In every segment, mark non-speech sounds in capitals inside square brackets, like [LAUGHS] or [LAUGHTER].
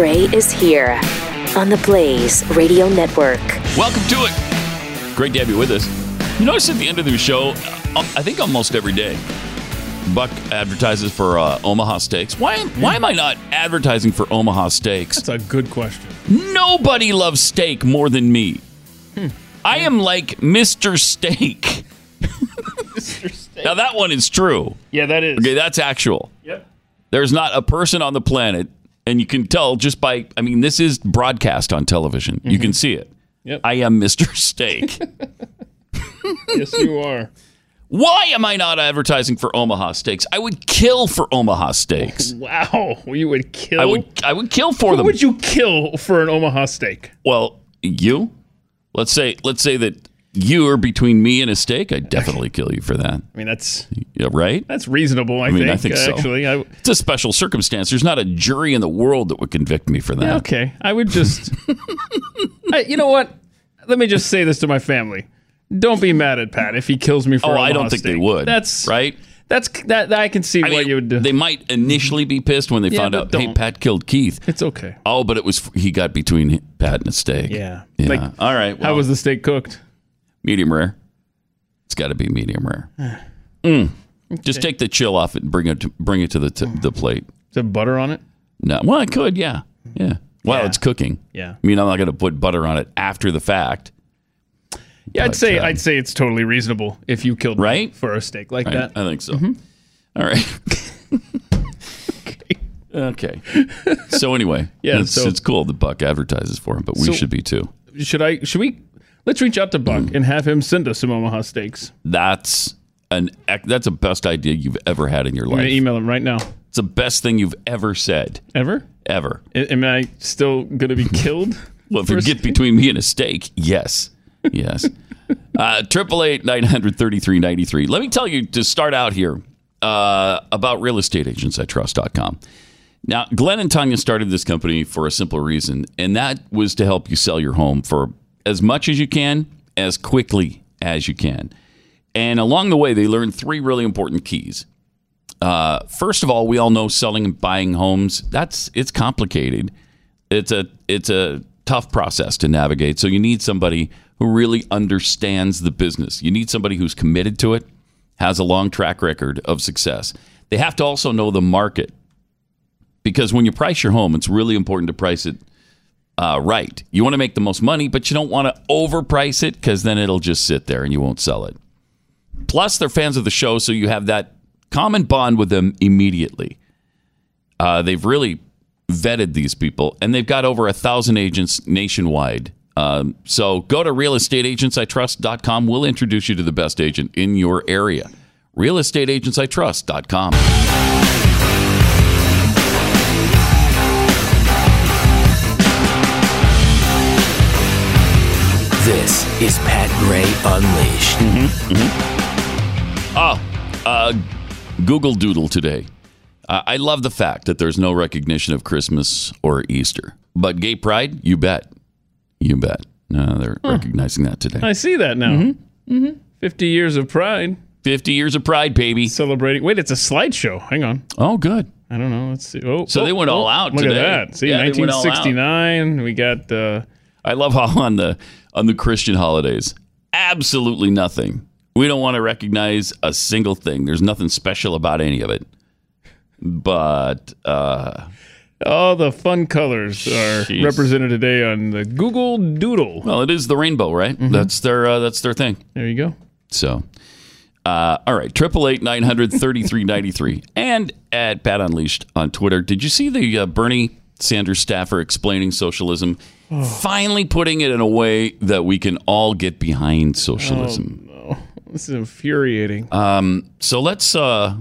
Gray is here on the Blaze Radio Network. Welcome to it. Great to have you with us. You notice at the end of the show, uh, I think almost every day, Buck advertises for uh, Omaha Steaks. Why, why am I not advertising for Omaha Steaks? That's a good question. Nobody loves steak more than me. I am like Mr. [LAUGHS] Steak. Now, that one is true. Yeah, that is. Okay, that's actual. Yep. There's not a person on the planet, and you can tell just by, I mean, this is broadcast on television. You can mm-hmm. see it. Yep. I am Mr. [LAUGHS] Steak. [LAUGHS] yes, you are. Why am I not advertising for Omaha Steaks? I would kill for Omaha Steaks. [LAUGHS] Wow, you would kill. I would I would kill for Who them. would you kill for an Omaha steak? well, you? Let's say let's say that you are between me and a steak. I'd definitely kill you for that. I mean, that's Yeah, right? that's reasonable. I, I mean, think. I think so. Actually, I, It's a special circumstance. There's not a jury in the world that would convict me for that. okay. I would just. [LAUGHS] I, you know what? Let me just say this to my family. Don't be mad at Pat if he kills me for. Oh, a steak. Oh, I don't think they would. That's right. That's that, that I can see I what mean, you would do. they might initially be pissed when they Yeah, found out, hey, don't. Pat killed Keith. it's okay. Oh, but it was he got between Pat and a steak. Yeah. Yeah. Like, All right. How was the steak cooked? Medium rare? It's got to be medium rare. Mm. Just take the chill off it and bring it to, bring it to the t- the plate. Is there butter on it? No, well, I could, yeah, yeah. While Yeah. it's cooking. Yeah. I mean, I'm not going to put butter on it after the fact. Yeah, I'd But, say um, I'd say it's totally reasonable if you killed me Right? for a steak like I, that. I think so. Mm-hmm. All right. [LAUGHS] okay. So anyway, Yeah, it's, so- it's cool. The Buck advertises for him, but we So- should be too. should I? Should we? Let's reach out to Buck Mm. and have him send us some Omaha steaks. That's an that's the best idea you've ever had in your I'm gonna life. email him right now. It's the best thing you've ever said, Ever? ever. A- Am I still gonna be killed? [LAUGHS] Well, if you get between me and a steak, yes, yes. [LAUGHS] Uh, Triple eight nine hundred thirty three ninety three. Let me tell you to start out here uh, about realestateagentsitrust.com. Now, Glenn and Tanya started this company for a simple reason, and that was to help you sell your home for as much as you can, as quickly as you can. And along the way, they learned three really important keys. Uh, first of all, we all know selling and buying homes that's it's complicated. It's a it's a tough process to navigate. So you need somebody who really understands the business. You need somebody who's committed to it, has a long track record of success. They have to also know the market because when you price your home, it's really important to price it uh, right. You want to make the most money, but you don't want to overprice it because then it'll just sit there and you won't sell it. Plus, they're fans of the show, so you have that common bond with them immediately. Uh, they've really vetted these people, and they've got over a thousand agents nationwide. Um, so go to realestateagentsitrust.com. We'll introduce you to the best agent in your area. Realestateagentsitrust.com. is Pat Gray Unleashed. mm-hmm Oh, uh, Google Doodle today. Uh, I love the fact that there's no recognition of Christmas or Easter, but gay pride, you bet, you bet. No, they're recognizing that today. I see that now. Mm-hmm. Fifty years of pride Fifty years of pride, baby. celebrating. Wait, it's a slideshow. Hang on. Oh, good. I don't know. Let's see. Oh, So oh, they went all oh, out Look today. at that. See, Yeah, they went all out. 1969. We got. Uh, I love how on the on the Christian holidays, absolutely nothing. We don't want to recognize a single thing. There's nothing special about any of it. But uh, all the fun colors are Jeez. represented today on the Google Doodle. well, it is the rainbow, right? That's their uh, that's their thing. There you go. So, uh, all right, triple eight nine hundred thirty three ninety three, and at Pat Unleashed on Twitter. Did you see the uh, Bernie Sanders staffer explaining socialism? Finally, putting it in a way that we can all get behind socialism. Oh, no. [LAUGHS] This is infuriating. Um, So let's uh,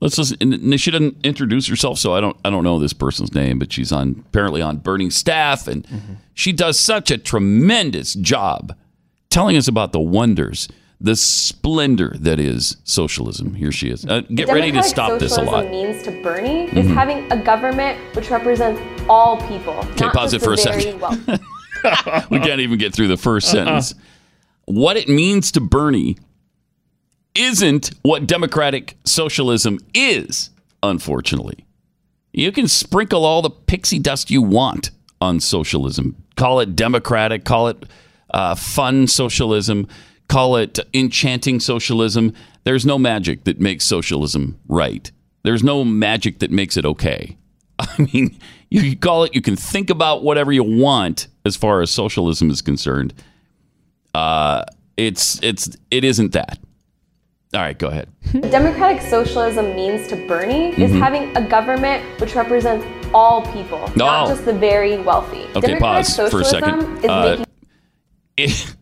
let's listen. She didn't introduce herself, so I don't I don't know this person's name, but she's on apparently on Bernie's staff, and she does such a tremendous job telling us about the wonders, the splendor that is socialism. Here she is. Uh, get ready to stop this a socialism lot. Mm-hmm. means to Bernie is having a government which represents all people. Okay, pause it for a second. [LAUGHS] we can't even get through the 1st sentence. What it means to Bernie isn't what democratic socialism is, unfortunately. You can sprinkle all the pixie dust you want on socialism. Call it democratic, call it uh, fun socialism, call it enchanting socialism. There's no magic that makes socialism right. There's no magic that makes it okay. [LAUGHS] I mean, you can call it, you can think about whatever you want as far as socialism is concerned. Uh, it's it's it isn't that. All right, go ahead. [LAUGHS] Democratic socialism means to Bernie is Mm-hmm. having a government which represents all people, No. not just the very wealthy. Okay, Democratic pause for a second. Is Uh, making [LAUGHS] It,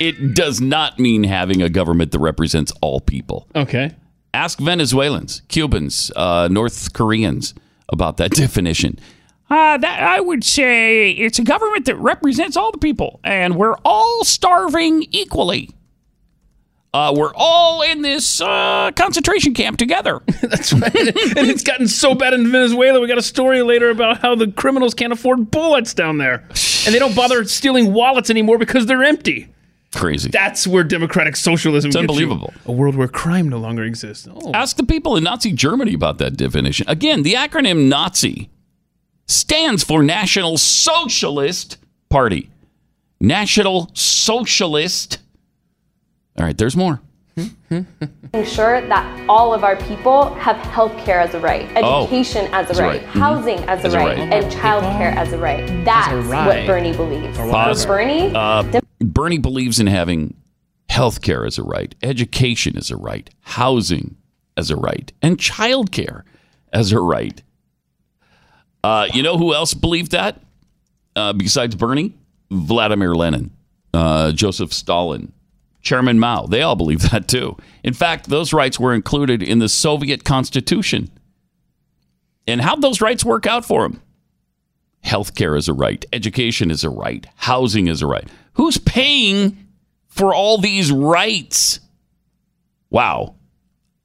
it does not mean having a government that represents all people. Okay. Ask Venezuelans, Cubans, uh, North Koreans about that [LAUGHS] definition. Uh, that I would say it's a government that represents all the people, and we're all starving equally. Uh, we're all in this uh, concentration camp together. [LAUGHS] That's right. and it's gotten so bad in Venezuela. We got a story later about how the criminals can't afford bullets down there. And they don't bother stealing wallets anymore because they're empty. Crazy. That's where democratic socialism It's gets you. unbelievable. A world where crime no longer exists. Oh. Ask the people in Nazi Germany about that definition. Again, the acronym Nazi stands for National Socialist Party. National Socialist. All right, there's more. sure that all of our people have health care as a right, Oh, education as a as a right, right. Mhm. housing as a As a right, right. and child care as a right. That's right. what Bernie believes. Pause. For Bernie, Uh, Bernie believes in having health care as a right, education as a right, housing as a right, and child care as a right. Uh, you know who else believed that uh, besides Bernie? Vladimir Lenin, uh, Joseph Stalin, Chairman Mao. They all believe [LAUGHS] that too. In fact, those rights were included in the Soviet Constitution. And how'd those rights work out for them? Healthcare is a right, education is a right, housing is a right. Who's paying for all these rights? Wow.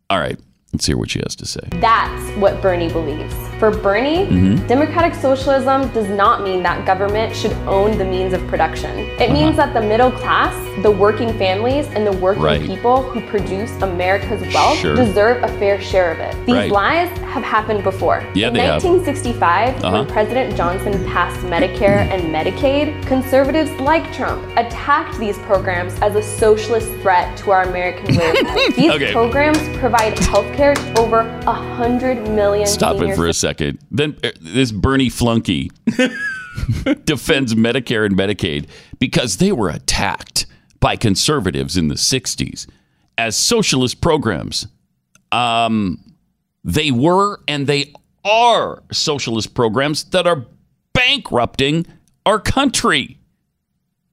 All right, let's hear what she has to say. That's what Bernie believes. For Bernie, Mm-hmm. democratic socialism does not mean that government should own the means of production. It means that the middle class, the working families, and the working Uh-huh. Right. people who produce America's wealth Sure. deserve a fair share of it. These Right. lies have happened before. Yeah, In they have. 1965, Uh-huh. when President Johnson passed Medicare and Medicaid, conservatives like Trump attacked these programs as a socialist threat to our American way of life. These Okay. programs provide health care to over 100 million Stop senior it for a second. Then uh, this Bernie flunky [LAUGHS] defends Medicare and Medicaid because they were attacked by conservatives in the 60s as socialist programs. Um, they were and they are socialist programs that are bankrupting our country.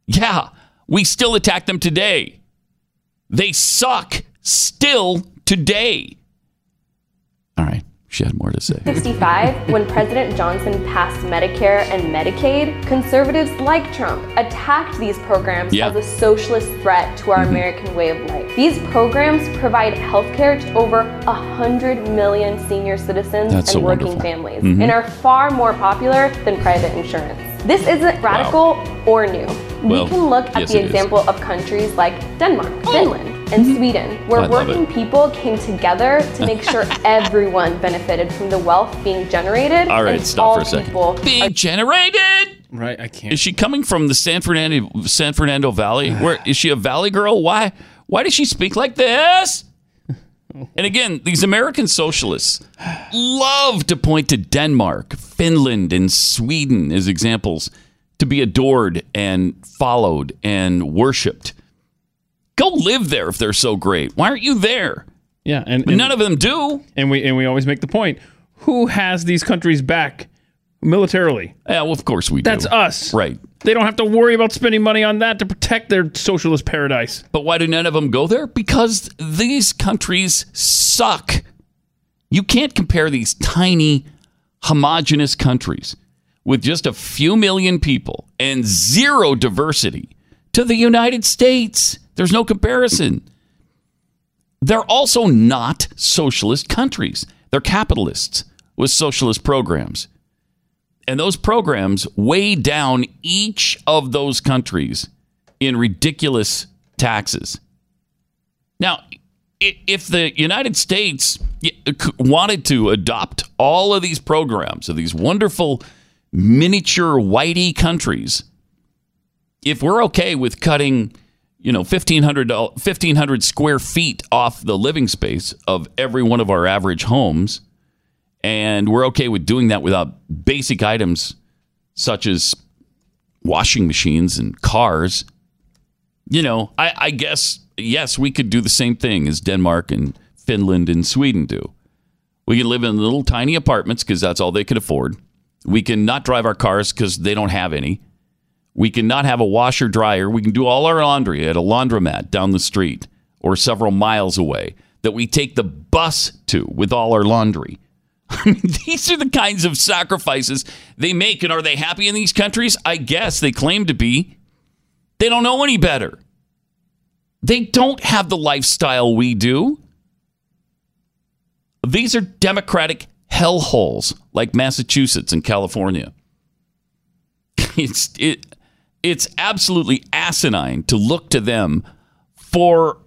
Yeah, we still attack them today. They suck still today. All right, she had more to say. 65, when President Johnson passed Medicare and Medicaid, conservatives like Trump attacked these programs Yeah. Mm-hmm. as a socialist threat to our American way of life. These programs provide health care to over 100 million senior citizens That's and so working wonderful. families Mhm. and are far more popular than private insurance. This isn't radical or new. Well, we can look at yes, the it is. example of countries like Denmark, Finland, and Sweden, where Oh. Mm-hmm. I love it. working people came together to make sure [LAUGHS] everyone benefited from the wealth being generated. All right, and stop all for a second. people Being generated. Right, I can't. Is she coming from the San Fernando San Fernando Valley? [SIGHS] Where is she a valley girl? Why why does she speak like this? And again, these American socialists love to point to Denmark, Finland, and Sweden as examples to be adored and followed and worshipped. Go live there if they're so great. Why aren't you there? Yeah, and, and none of them do. and we and we always make the point: who has these countries back militarily? Yeah, well, of course we do. That's us. Right. They don't have to worry about spending money on that to protect their socialist paradise. But why do none of them go there? Because these countries suck. You can't compare these tiny, homogenous countries with just a few million people and zero diversity to the United States. There's no comparison. They're also not socialist countries, they're capitalists with socialist programs. And those programs weigh down each of those countries in ridiculous taxes. Now, if the United States wanted to adopt all of these programs of these wonderful miniature whitey countries, if we're okay with cutting, you know, 1,500, 1,500 square feet off the living space of every one of our average homes, and we're okay with doing that without basic items such as washing machines and cars, you know, I, I guess, yes, we could do the same thing as Denmark and Finland and Sweden do. We can live in little tiny apartments because that's all they could afford. We can not drive our cars because they don't have any. We can not have a washer dryer. We can do all our laundry at a laundromat down the street or several miles away that we take the bus to with all our laundry. [LAUGHS] These are the kinds of sacrifices they make. And are they happy in these countries? I guess they claim to be. They don't know any better. They don't have the lifestyle we do. These are democratic hellholes like Massachusetts and California. [LAUGHS] It's it, it's absolutely asinine to look to them for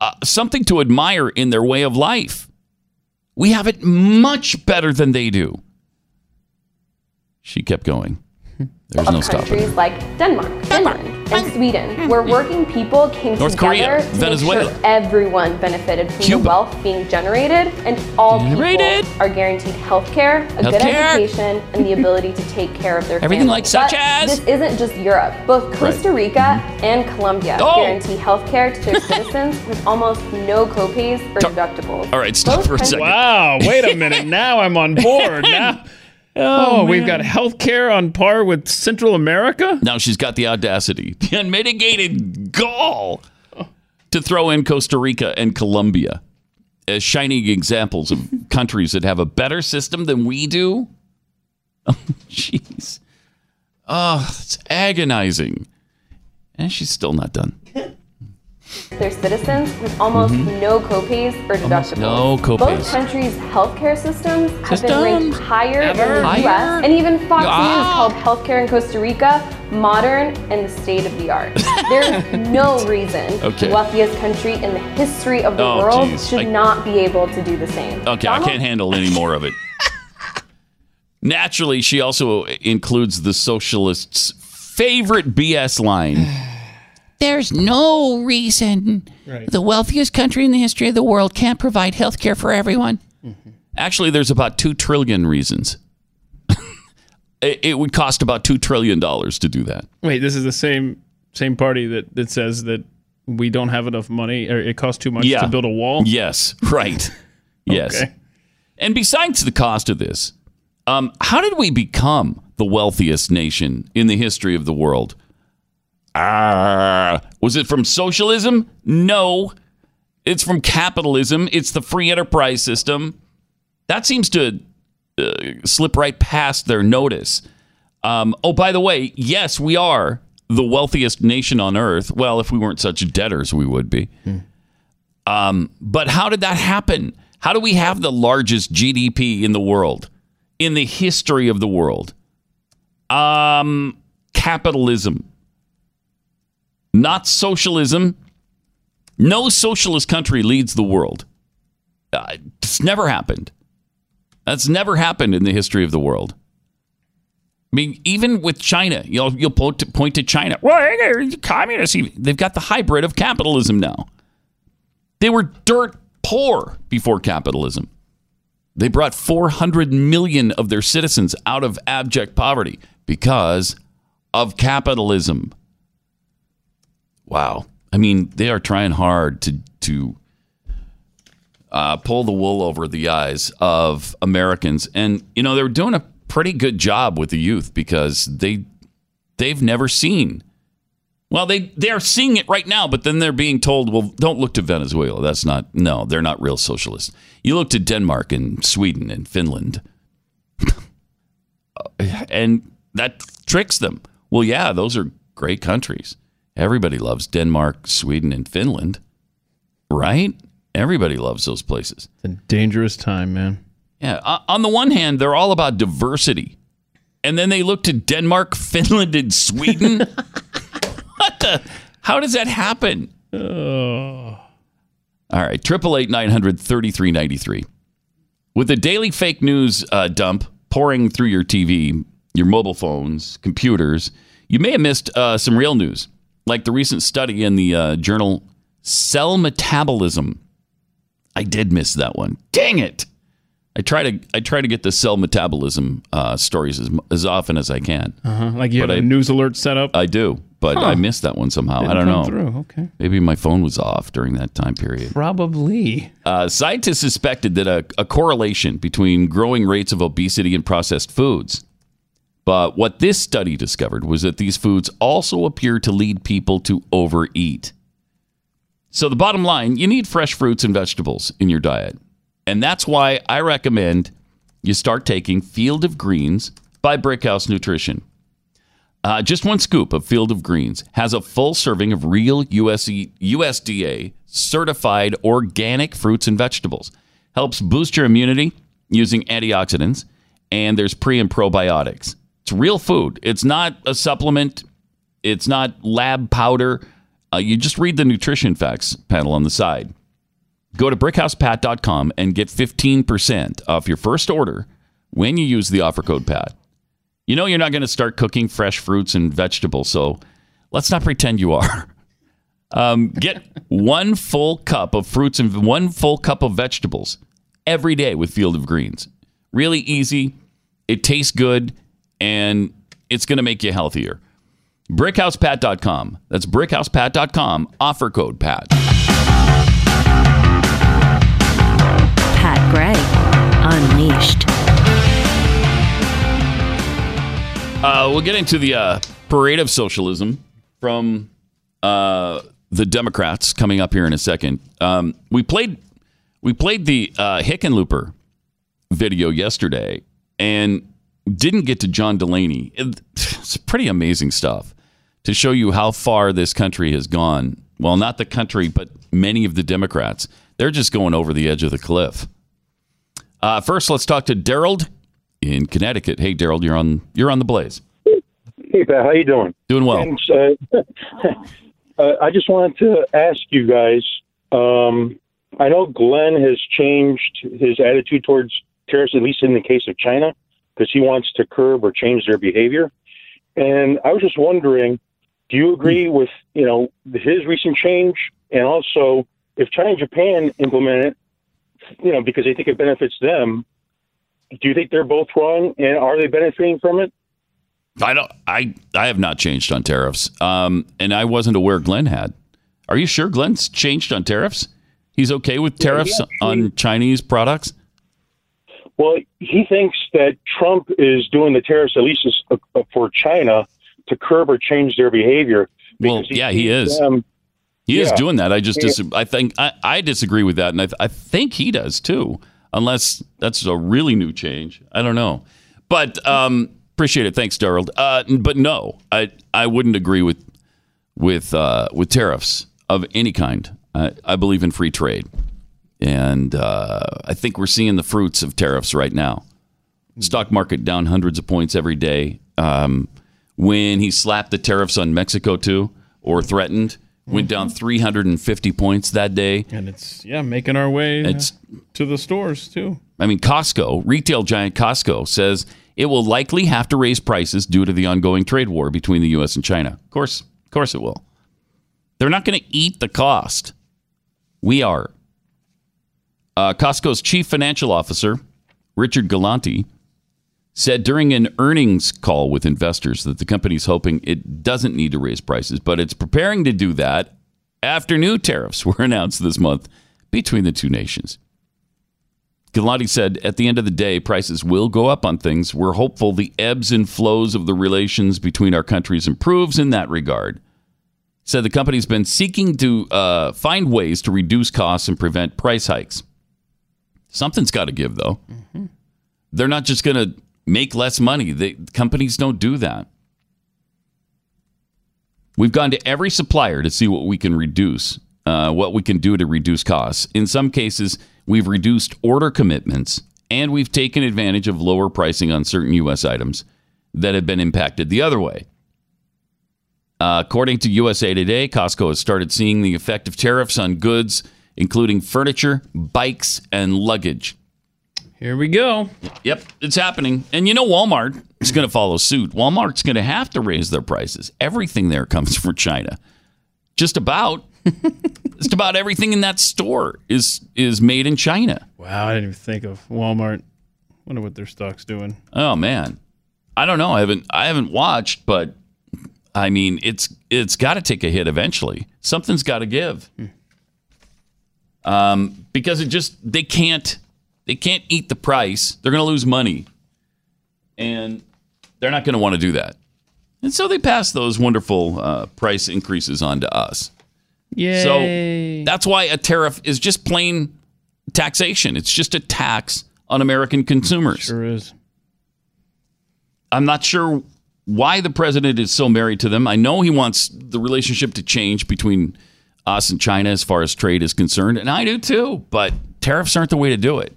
uh, something to admire in their way of life. We have it much better than they do. She kept going. There's no of stopping. countries like Denmark, Finland, and Sweden, hmm. where hmm. working people came North together Korea, to Venezuela. make sure everyone benefited from Cuba. the wealth being generated, and all Generated. people are guaranteed health care, a good education, and the ability to take care of their Everything like families. such But as- This isn't just Europe. Both Costa Rica and Colombia Oh. guarantee health care to their citizens with almost no copays or Ta- deductibles. All right, stop Both for a second. Wow, wait a minute. [LAUGHS] Now I'm on board. Now, Oh, oh, we've got health care on par with Central America? Now she's got the audacity, the unmitigated gall to throw in Costa Rica and Colombia as shining examples of [LAUGHS] countries that have a better system than we do. [LAUGHS] Oh, jeez. Oh, it's agonizing. And she's still not done. [LAUGHS] their citizens with almost no copays or deductibles. Mm-hmm. no copays. Both countries' healthcare systems have been ranked higher than the Higher? U.S. And even Fox Ah. News called healthcare in Costa Rica modern and the state of the art. [LAUGHS] There's no reason Okay. the wealthiest country in the history of the Oh, world geez. should I- not be able to do the same. Okay, I can't handle any more of it. [LAUGHS] Naturally, she also includes the socialists' favorite BS line. There's no reason the wealthiest country in the history of the world can't provide health care for everyone. Actually, there's about 2 trillion reasons. [LAUGHS] it, it would cost about $2 trillion to do that. Wait, this is the same same party that, that says that we don't have enough money or it costs too much Yeah. to build a wall? Yes, right. [LAUGHS] Yes. Okay. And besides the cost of this, um, how did we become the wealthiest nation in the history of the world? Ah, was it from socialism? No. It's from capitalism. It's the free enterprise system. That seems to uh, slip right past their notice. Um, oh, by the way, yes, we are the wealthiest nation on earth. Well, if we weren't such debtors, we would be. Um, but how did that happen? How do we have the largest GDP in the world, in the history of the world? Um, capitalism, not socialism. No socialist country leads the world. Uh, it's never happened. That's never happened in the history of the world. I mean, even with China, you'll you'll point to, point to China. Well, they're communists. They've got the hybrid of capitalism now. They were dirt poor before capitalism. They brought 400 million of their citizens out of abject poverty because of capitalism. Wow. I mean, they are trying hard to to uh, pull the wool over the eyes of Americans, and you know they're doing a pretty good job with the youth because they they've never seen. Well, they they are seeing it right now, but then they're being told, "Well, don't look to Venezuela. That's not no, they're not real socialists. You look to Denmark and Sweden and Finland." [LAUGHS] and that tricks them. Well, yeah, those are great countries. Everybody loves Denmark, Sweden, and Finland, right? Everybody loves those places. It's a dangerous time, man. Yeah. On the one hand, they're all about diversity, and then they look to Denmark, [LAUGHS] Finland, and Sweden. [LAUGHS] what the? How does that happen? All right, triple eight nine hundred thirty three ninety three. With the daily fake news uh, dump pouring through your TV, your mobile phones, computers, you may have missed uh, some real news, like the recent study in the uh, journal Cell Metabolism. I did miss that one. Dang it! I try to I try to get the cell metabolism uh, stories as, as often as I can. Uh-huh. Like you But have a I- news alert set up. I do, but I missed that one somehow. I don't Didn't know. Through. Okay. Maybe my phone was off during that time period. Probably. Uh, scientists suspected that a, a correlation between growing rates of obesity and processed foods. But what this study discovered was that these foods also appear to lead people to overeat. So, the bottom line you need fresh fruits and vegetables in your diet. And that's why I recommend you start taking Field of Greens by Brickhouse Nutrition. Uh, just one scoop of Field of Greens has a full serving of real USDA certified organic fruits and vegetables. Helps boost your immunity using antioxidants, and there's pre and probiotics. It's real food. It's not a supplement. It's not lab powder. Uh, you just read the nutrition facts panel on the side. Go to brickhousepat.com and get 15% off your first order when you use the offer code PAT. You know you're not going to start cooking fresh fruits and vegetables, so let's not pretend you are. [LAUGHS] Um, get one full cup of fruits and one full cup of vegetables every day with Field of Greens. Really easy. It tastes good, and it's going to make you healthier. BrickHousePat.com. That's BrickHousePat.com. Offer code PAT. Pat Gray Unleashed. Uh, we'll get into the uh, parade of socialism from uh, the Democrats coming up here in a second. Um, we played we played the uh, Hickenlooper video yesterday and didn't get to John Delaney. It's pretty amazing stuff to show you how far this country has gone. Well, not the country, but many of the Democrats. They're just going over the edge of the cliff. Uh, first, let's talk to Daryl in Connecticut. Hey, Daryl, you're on you're on the blaze. Hey, Pat, how you doing? Doing well. And, uh, [LAUGHS] uh, I just wanted to ask you guys. Um, I know Glenn has changed his attitude towards terrorists, at least in the case of China, because he wants to curb or change their behavior. And I was just wondering, do you agree with you know his recent change, and also if China and Japan implement it, you know, because they think it benefits them, do you think they're both wrong, and are they benefiting from it? I don't. I I have not changed on tariffs. Um, and I wasn't aware Glenn had. Are you sure Glenn's changed on tariffs? He's okay with tariffs actually- on Chinese products. Well, he thinks that Trump is doing the tariffs, at least uh, for China, to curb or change their behavior. Well, because yeah, he is. them- He is doing that. I just dis- I think I, I disagree with that, and I, I think he does too. Unless that's a really new change. I don't know, but um, appreciate it. Thanks, Daryl. Uh, but no, I I wouldn't agree with with uh, with tariffs of any kind. I, I believe in free trade, and uh, I think we're seeing the fruits of tariffs right now. Stock market down hundreds of points every day. Um, when he slapped the tariffs on Mexico too, or threatened, went down 350 points that day. And it's yeah, making our way It's- to the stores too. I mean, Costco, retail giant Costco, says it will likely have to raise prices due to the ongoing trade war between the U.S. and China. Of course, of course, it will. They're not going to eat the cost. We are. Uh, Costco's chief financial officer, Richard Galanti, said during an earnings call with investors that the company's hoping it doesn't need to raise prices, but it's preparing to do that after new tariffs [LAUGHS] were announced this month between the two nations. Galanti said, at the end of the day, prices will go up on things. We're hopeful the ebbs and flows of the relations between our countries improves in that regard. Said the company's been seeking to uh, find ways to reduce costs and prevent price hikes. Something's got to give, though. They're not just going to make less money. They, companies don't do that. We've gone to every supplier to see what we can reduce, uh, what we can do to reduce costs. In some cases, we've reduced order commitments and we've taken advantage of lower pricing on certain U.S. items that have been impacted the other way. Uh, according to USA Today, Costco has started seeing the effect of tariffs on goods including furniture, bikes, and luggage. Here we go. Yep, it's happening. And you know, Walmart is going to follow suit. Walmart's going to have to raise their prices. Everything there comes from China. Just about. [LAUGHS] Just about everything in that store is is made in China. Wow, I didn't even think of Walmart. Wonder what their stock's doing. Oh man, I don't know. I haven't I haven't watched, but I mean, it's it's got to take a hit eventually. Something's got to give. Hmm. Um, because it just they can't they can't eat the price. They're going to lose money, and they're not going to want to do that. And so they pass those wonderful uh, price increases on to us. Yay. So that's why a tariff is just plain taxation. It's just a tax on American consumers. sure is. I'm not sure why the president is so married to them. I know he wants the relationship to change between us and China as far as trade is concerned, and I do too. But tariffs aren't the way to do it.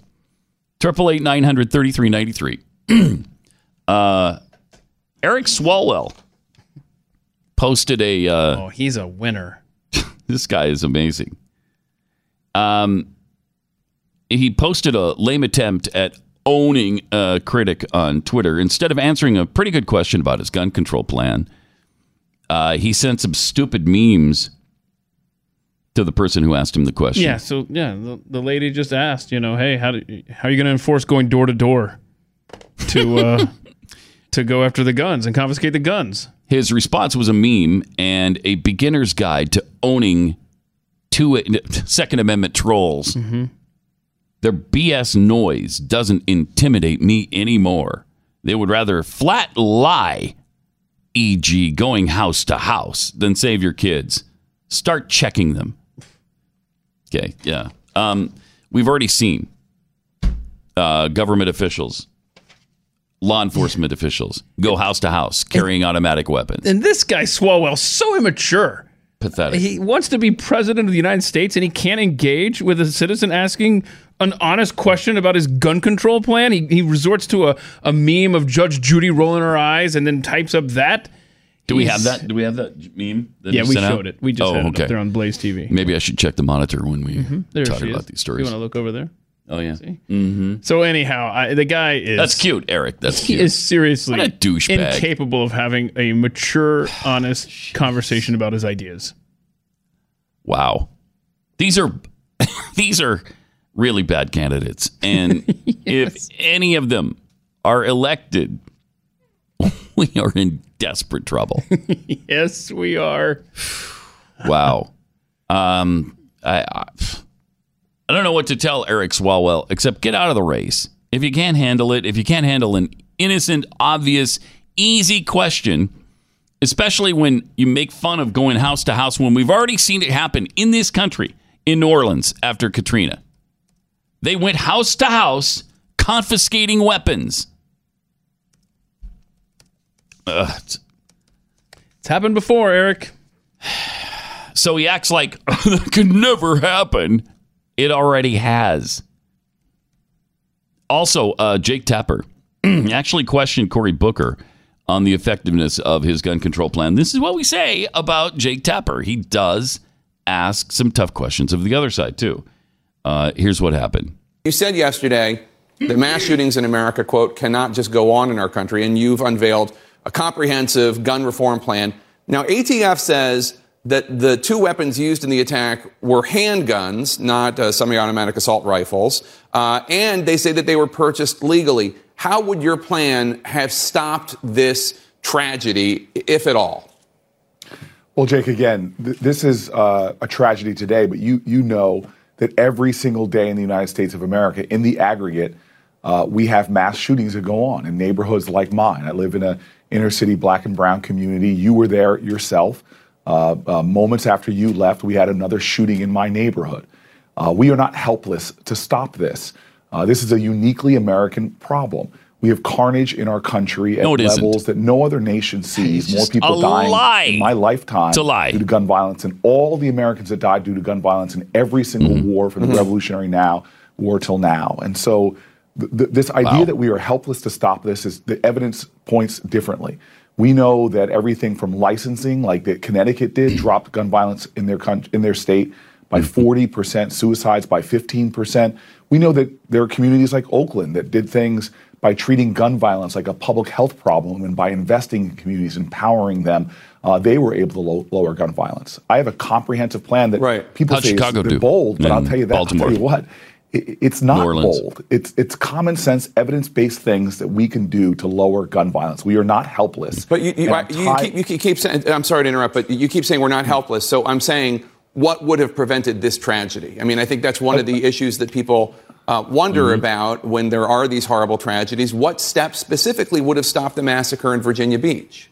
Triple eight nine hundred thirty three ninety three. [CLEARS THROAT] Uh, Eric Swalwell posted a. Uh, Oh, he's a winner. [LAUGHS] this guy is amazing. Um, he posted a lame attempt at owning a critic on Twitter. Instead of answering a pretty good question about his gun control plan, uh, he sent some stupid memes to the person who asked him the question. Yeah. So yeah, the, the lady just asked, you know, hey, how do, how are you going to enforce going door to door to uh, [LAUGHS] to go after the guns and confiscate the guns? His response was a meme and a beginner's guide to owning two Second Amendment trolls. Their BS noise doesn't intimidate me anymore. They would rather flat lie, e.g., going house to house, than save your kids. Start checking them. Okay, yeah. Um, we've already seen uh, government officials, law enforcement officials go house to house carrying automatic weapons. And this guy Swalwell so immature. Pathetic. He wants to be president of the United States and he can't engage with a citizen asking an honest question about his gun control plan. He, he resorts to a, a meme of Judge Judy rolling her eyes and then types up that. Do we have that? Do we have that meme? That Yeah, we showed out? it. We just oh, had it up there on Blaze TV. Maybe I should check the monitor when we mm-hmm. There talk about is. these stories. You want to look over there? Oh yeah, mm-hmm. So anyhow, I, the guy is that's cute, Eric. That's He cute. is seriously What a douchebag. incapable of having a mature, [SIGHS] oh, honest conversation about his ideas. Wow, these are [LAUGHS] these are really bad candidates, and [LAUGHS] if any of them are elected, [LAUGHS] we are in desperate trouble. [LAUGHS] Yes, we are. [SIGHS] Wow. Um, I, I I don't know what to tell Eric Swalwell except get out of the race. If you can't handle it, if you can't handle an innocent, obvious, easy question, especially when you make fun of going house to house when we've already seen it happen in this country, in New Orleans after Katrina. They went house to house confiscating weapons. Ugh, it's- It's happened before, Eric. So he acts like [LAUGHS] that could never happen. It already has. Also, uh, Jake Tapper [CLEARS THROAT] actually questioned Cory Booker on the effectiveness of his gun control plan. This is what we say about Jake Tapper. He does ask some tough questions of the other side, too. Uh, here's what happened. You said yesterday that mass shootings in America, quote, cannot just go on in our country, and you've unveiled a comprehensive gun reform plan. Now, ATF says that the two weapons used in the attack were handguns, not uh, semi automatic assault rifles, uh, and they say that they were purchased legally. How would your plan have stopped this tragedy, if at all? Well, Jake, again, th- this is uh, a tragedy today, but you you know that every single day in the United States of America, in the aggregate, uh, we have mass shootings that go on in neighborhoods like mine. I live in a inner city black and brown community. You were there yourself. Uh, uh, moments after you left, we had another shooting in my neighborhood. Uh, we are not helpless to stop this. Uh, this is a uniquely American problem. We have carnage in our country at No, it isn't. levels that no other nation sees. More people dying lie. in my lifetime It's a lie. due to gun violence, and all the Americans that died due to gun violence in every single Mm-hmm. war from the Revolutionary now war till now. And so, th- th- this idea Wow. that we are helpless to stop this is the evidence points differently. We know that everything from licensing, like that Connecticut did, [CLEARS THROAT] dropped gun violence in their coun- in their state by 40%, suicides by 15%. We know that there are communities like Oakland that did things by treating gun violence like a public health problem and by investing in communities, empowering them, uh, they were able to lo- lower gun violence. I have a comprehensive plan that Right. people How'd say Chicago is do? bold, but I'll tell you that. Baltimore? I'll tell you what. It- It's not bold. It's it's common sense, evidence based things that we can do to lower gun violence. We are not helpless. But you, you, And I- you, keep, you keep- keep saying, I'm sorry to interrupt, but you keep saying we're not helpless. So I'm saying, what would have prevented this tragedy? I mean, I think that's one of the issues that people uh, wonder Mm-hmm. about when there are these horrible tragedies. What steps specifically would have stopped the massacre in Virginia Beach?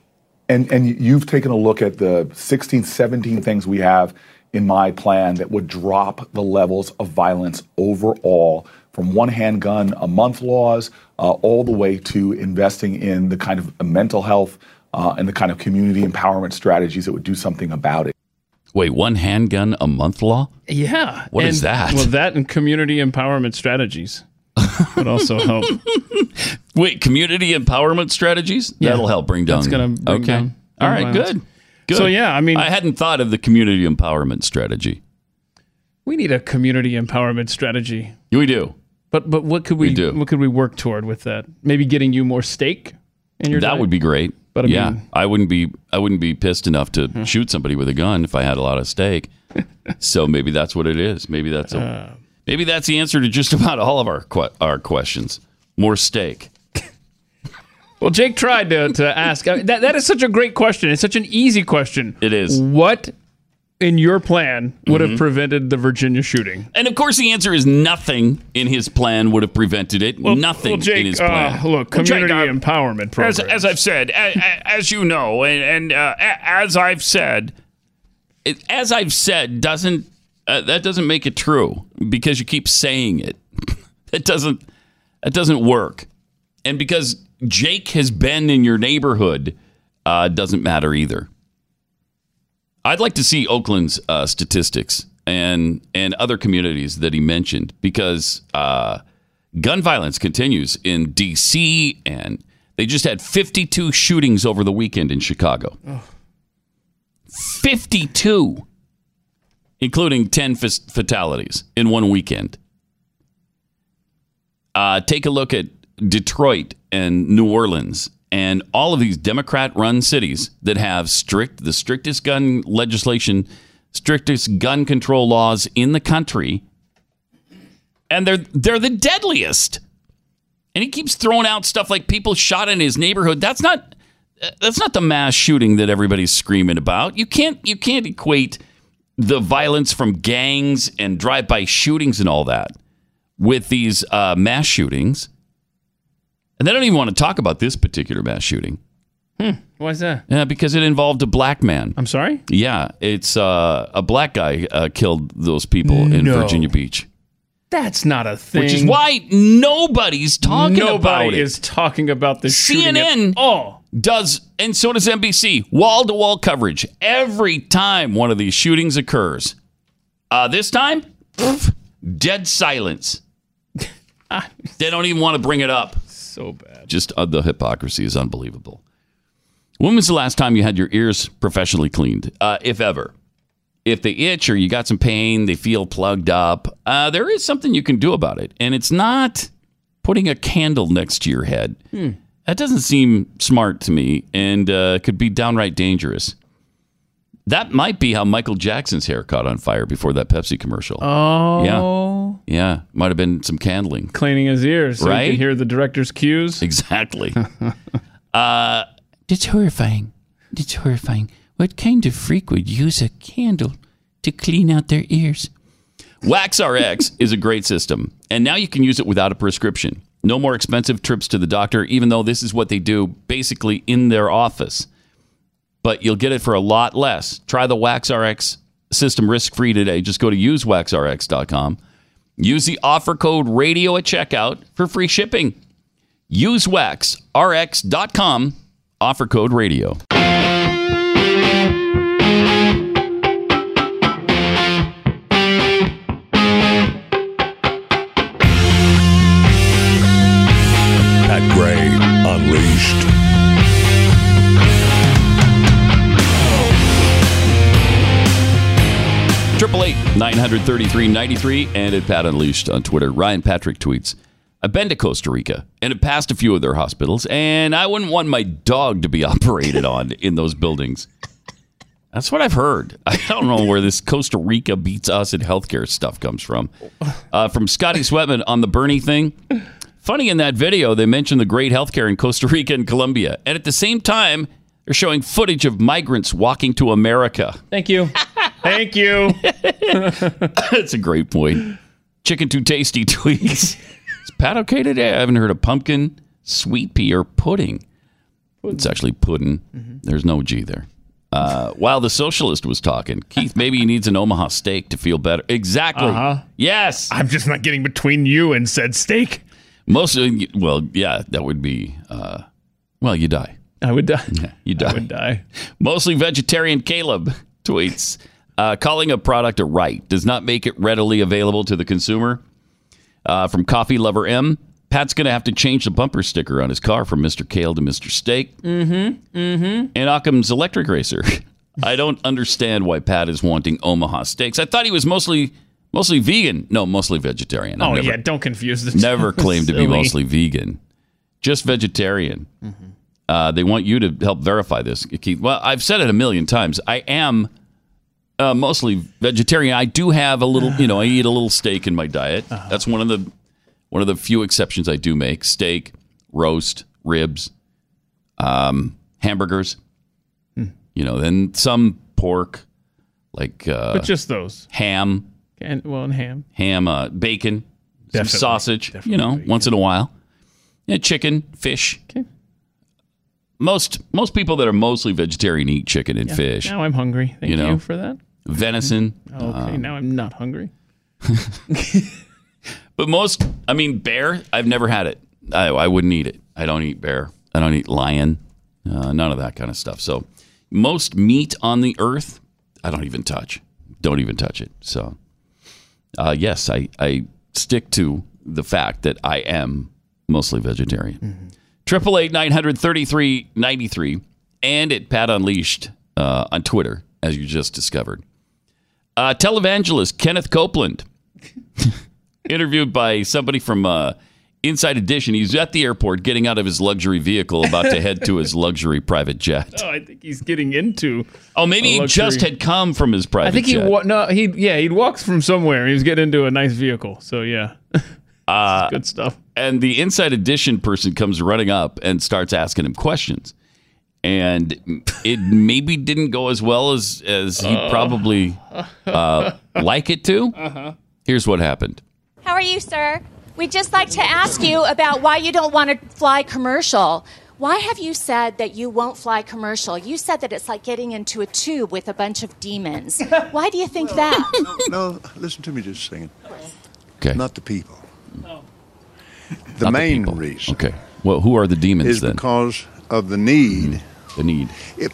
And and you've taken a look at the 16, 17 things we have in my plan that would drop the levels of violence overall from one handgun a month laws uh, all the way to investing in the kind of mental health uh, and the kind of community empowerment strategies that would do something about it. Wait, one handgun a month law? Yeah. What and, is that? Well, that and community empowerment strategies would also help. [LAUGHS] Wait, community empowerment strategies? Yeah. That'll help bring down. That's gonna bring okay. down All gun violence. good. Good. So, yeah, I mean- I hadn't thought of the community empowerment strategy. We need a community empowerment strategy. We do. But but what could we, We do. what could we work toward with that? Maybe getting you more steak in your that diet? would be great. But I yeah, mean- I wouldn't be I wouldn't be pissed enough to shoot somebody with a gun if I had a lot of steak. [LAUGHS] so maybe that's what it is. Maybe that's a, Uh. maybe that's the answer to just about all of our que- our questions. More steak. Well, Jake tried to, to [LAUGHS] ask. I mean, that that is such a great question. It's such an easy question. It is. What in your plan would Mm-hmm. have prevented the Virginia shooting? And of course, the answer is nothing in his plan would have prevented it. nothing well, Jake, in his plan. Uh, look, Well, Jake, community empowerment as, program. as I've said, a- a- as you know, and, and uh, as I've said, it, as I've said doesn't uh, that doesn't make it true because you keep saying it. [LAUGHS] That doesn't that doesn't work, and because Jake has been in your neighborhood, uh, doesn't matter either. I'd like to see Oakland's uh, statistics and and other communities that he mentioned because uh, gun violence continues in D.C. and they just had 52 shootings over the weekend in Chicago. 52, including 10 fas- fatalities in one weekend. Uh, take a look at Detroit and New Orleans and all of these Democrat-run cities that have strict the strictest gun legislation, strictest gun control laws in the country, and they're they're the deadliest. And he keeps throwing out stuff like people shot in his neighborhood. That's not that's not the mass shooting that everybody's screaming about. You can't you can't equate the violence from gangs and drive-by shootings and all that with these uh, mass shootings. And they don't even want to talk about this particular mass shooting Why is that? yeah, because it involved a black man. I'm sorry. Yeah, it's uh, a black guy uh, killed those people in No. Virginia Beach, That's not a thing. which is why nobody's talking nobody about it. is talking about this. shooting at CNN all. does, and so does NBC, wall to wall coverage every time one of these shootings occurs. Uh, this time, pff, dead silence. [LAUGHS] they don't even want to bring it up. So bad. Just uh, the hypocrisy is unbelievable. When was the last time you had your ears professionally cleaned, uh, if ever? If they itch or you got some pain, they feel plugged up, uh, there is something you can do about it. And it's not putting a candle next to your head. That doesn't seem smart to me and uh, could be downright dangerous. That might be how Michael Jackson's hair caught on fire before that Pepsi commercial. Oh, Yeah. Yeah. Might have been some candling. cleaning his ears so Right? he can hear the director's cues. Exactly. [LAUGHS] uh, it's horrifying. It's horrifying. What kind of freak would use a candle to clean out their ears? WaxRx is a great system, and now you can use it without a prescription. No more expensive trips to the doctor, even though this is what they do basically in their office. But you'll get it for a lot less. Try the WaxRx system risk free today. Just go to usewaxrx.com. Use the offer code radio at checkout for free shipping. usewaxrx.com, offer code radio. Pat Gray Unleashed. Triple eight nine 93393 and at Pat Unleashed on Twitter. Ryan Patrick tweets I've been to Costa Rica and have passed a few of their hospitals, and I wouldn't want my dog to be [LAUGHS] operated on in those buildings. That's what I've heard. [LAUGHS] I don't know where this Costa Rica beats us in healthcare stuff comes from. Uh, from Scotty Sweatman on the Bernie thing. Funny in that video, they mentioned the great healthcare in Costa Rica and Colombia. And at the same time, they're showing footage of migrants walking to America. Thank you. [LAUGHS] Thank you. [LAUGHS] That's a great point. Chicken too tasty [LAUGHS] tweets. Is Pat okay today? I haven't heard of pumpkin, sweet pea, or pudding. It's actually pudding. There's no G there. Uh, while the socialist was talking, Keith, maybe he needs an Omaha steak to feel better. Exactly. Uh-huh. Yes. I'm just not getting between you and said steak. Most of well, yeah, that would be. Uh, well, you die. I would die. Yeah, You die. I would die. Mostly vegetarian Caleb tweets uh, calling a product a right does not make it readily available to the consumer. Uh, from Coffee Lover M, Pat's going to have to change the bumper sticker on his car from Mr. Kale to Mr. Steak. Mm-hmm. Mm-hmm. And Occam's Electric Racer. [LAUGHS] I don't understand why Pat is wanting Omaha steaks. I thought he was mostly mostly vegan. No, mostly vegetarian. I've Oh never- yeah, don't confuse the never [LAUGHS] claimed to be mostly vegan, just vegetarian. Mm-hmm. Uh, they want you to help verify this, Keith. Well, I've said it a million times. I am uh, mostly vegetarian. I do have a little, you know, I eat a little steak in my diet. That's one of the one of the few exceptions I do make: steak, roast, ribs, um, hamburgers. You know, then some pork, like uh, But just those. ham, And well, and ham. ham, uh, bacon, some Definitely. sausage, you know, once in a while. Yeah, chicken, fish. Okay. Most most people that are mostly vegetarian eat chicken and Yeah. fish. Now I'm hungry. Thank you, You for that. Venison. [LAUGHS] Okay, um, now I'm not hungry. [LAUGHS] but most, I mean, bear. I've never had it. I, I wouldn't eat it. I don't eat bear. I don't eat lion. Uh, none of that kind of stuff. So most meat on the earth, I don't even touch. Don't even touch it. So uh, yes, I, I stick to the fact that I am mostly vegetarian. Triple eight nine hundred thirty three ninety three, and at Pat Unleashed uh, on Twitter, as you just discovered. Uh, televangelist Kenneth Copeland, [LAUGHS] interviewed by somebody from uh, Inside Edition. He's at the airport, getting out of his luxury vehicle, about to head to his [LAUGHS] luxury private jet. Oh, I think he's getting into. Oh, maybe he luxury- just had come from his private I think he jet. wa- no he yeah he walks from somewhere. He was getting into a nice vehicle. So yeah, [LAUGHS] Uh, good stuff. And the Inside Edition person comes running up and starts asking him questions. And it maybe didn't go as well as, as he Uh. probably uh, like it to. Uh-huh. Here's what happened. How are you, sir? We'd just like to ask you about why you don't want to fly commercial. Why have you said that you won't fly commercial? You said that it's like getting into a tube with a bunch of demons. Why do you think that? No, listen to me just a second. Okay. Not the people. Not The the main people. reason Okay. Well, who are the demons is then? because of the need. The need. If,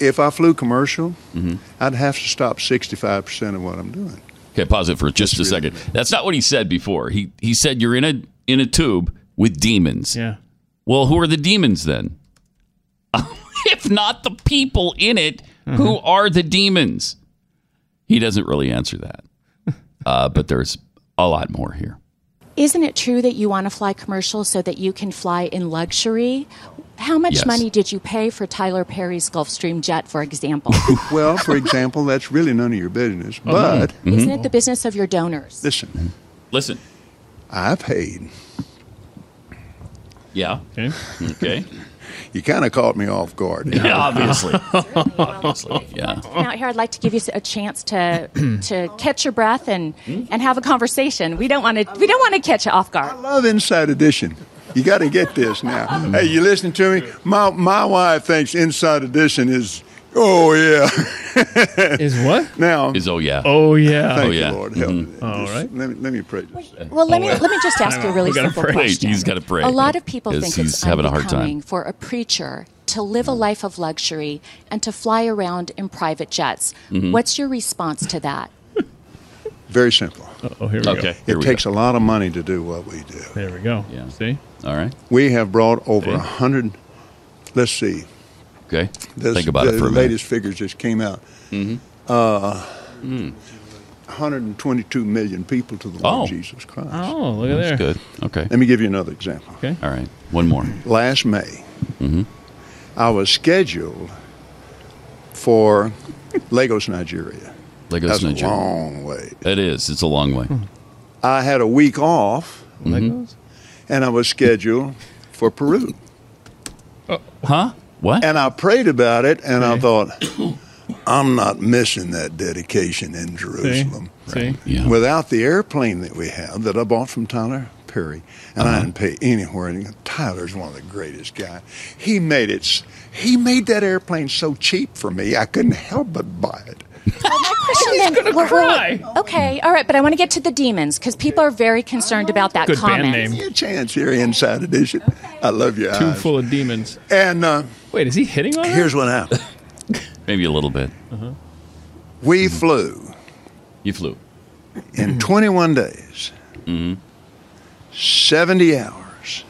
if I flew commercial, Mm-hmm. I'd have to stop 65% of what I'm doing. Okay, pause it for just a second. That's not what he said before. He he said you're in a in a tube with demons. Yeah. Well, who are the demons then? [LAUGHS] if not the people in it, who Uh-huh. are the demons? He doesn't really answer that. [LAUGHS] Uh, but there's a lot more here. Isn't it true that you want to fly commercial so that you can fly in luxury? How much Yes. money did you pay for Tyler Perry's Gulfstream jet, for example? [LAUGHS] well, for example, that's really none of your business. Oh, But mm-hmm. Isn't it the business of your donors? listen, listen, I paid. Yeah. Okay. Okay. You kind of caught me off guard. Yeah, obviously. [LAUGHS] obviously. Yeah. Now, here I'd like to give you a chance to [CLEARS THROAT] to catch your breath and and have a conversation. We don't want to we don't want to catch you off guard. I love Inside Edition. You got to get this now. [LAUGHS] Hey, you listening to me? My my wife thinks Inside Edition is. Oh yeah. [LAUGHS] is what? Now is oh yeah. Oh yeah. Thank Oh, yeah. you, Lord. Help me. All Just right. Let me let me pray. Just. Well, let Oh, me yeah. let me just ask you a really simple pray. question. He's gotta pray. A lot of people Yes, think he's it's having a hard time. for a preacher to live a life of luxury and to fly around in private jets. Mhm. What's your response to that? Very simple. Oh, here we Okay, go. here It we takes a lot of money to do what we do. There we go. Yeah. See? All right. We have brought over a hundred. Let's see. Okay. This, Think about the it for a minute. latest figures just came out. Mm-hmm. Uh, 122 million people to the Lord Oh. Jesus Christ. Oh, look at That's there. good. Okay. Let me give you another example. Okay. All right. One more. Last May, Mm-hmm. I was scheduled for Lagos, Nigeria. Lagos, That's Nigeria. a long way. It is. It's a long way. I had a week off, Legos? and I was scheduled for Peru. Huh? What? And I prayed about it, and I thought, [COUGHS] I'm not missing that dedication in Jerusalem. See? Yeah. Without the airplane that we have that I bought from Tyler Perry, and Uh-huh. I didn't pay anywhere. And Tyler's one of the greatest guys. He made it. He made that airplane so cheap for me, I couldn't help but buy it. My [LAUGHS] question then, well, well, okay, all right, but I want to get to the demons because people are very concerned about that Good comment. band name. Give me a chance here, Inside Edition. I love you. Too eyes. full of demons. And uh, Wait, is he hitting on her? here's what happened. [LAUGHS] Maybe a little bit. We flew You flew. in 21 days, Mm-hmm. 70 hours,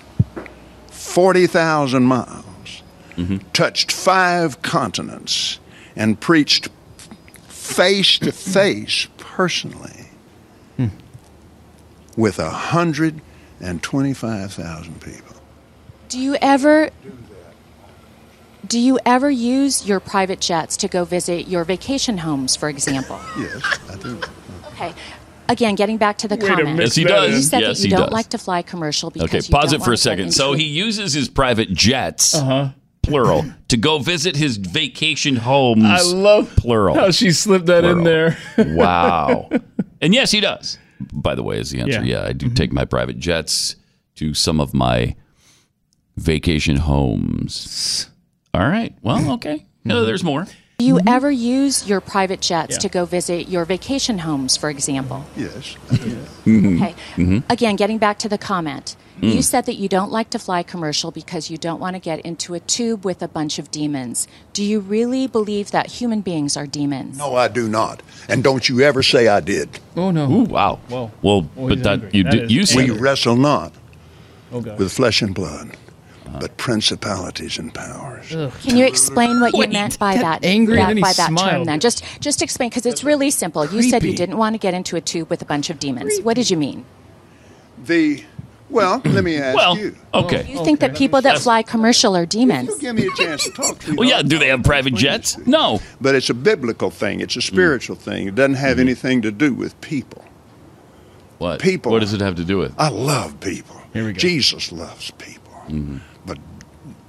40,000 miles, Mm-hmm. touched five continents, and preached face to face personally Hmm. with 125,000 people. Do you ever do you ever use your private jets to go visit your vacation homes, for example? [LAUGHS] Yes, I do. Okay. Again, getting back to the Way to comment. Yes, he does. You said Yes, that you don't does. like to fly commercial because Okay, you pause don't it for a second. So he uses his private jets, Uh-huh. Plural, to go visit his vacation homes, I love plural. how she slipped that in there. [LAUGHS] wow. And yes, he does. By the way, is the answer. Yeah. Yeah, I do mm-hmm. take my private jets to some of my vacation homes. All right. Well, okay. No, mm-hmm. there's more. Do you mm-hmm. ever use your private jets Yeah. to go visit your vacation homes, for example? Yes, I do. Okay. Mm-hmm. Again, getting back to the comment. You mm. said that you don't like to fly commercial because you don't want to get into a tube with a bunch of demons. Do you really believe that human beings are demons? No, I do not. And don't you ever say I did. Oh no. Ooh, wow. Whoa. Well, Oh, but that angry. you That did you said We it. wrestle not Oh with flesh and blood, but principalities and powers. Can you explain what Wait, you meant by got that, angry that and then he by that term then? Just just explain because it's really simple. You said you didn't want to get into a tube with a bunch of demons. What did you mean? The well, let me ask Well, you. okay. You think that people that fly commercial are demons? You give me a chance to talk to you. Well, yeah. Do they have private jets? No. But it's a biblical thing. It's a spiritual thing. It doesn't have anything to do with people. What? People. What does it have to do with? I love people. Here we go. Jesus loves people. Mm-hmm.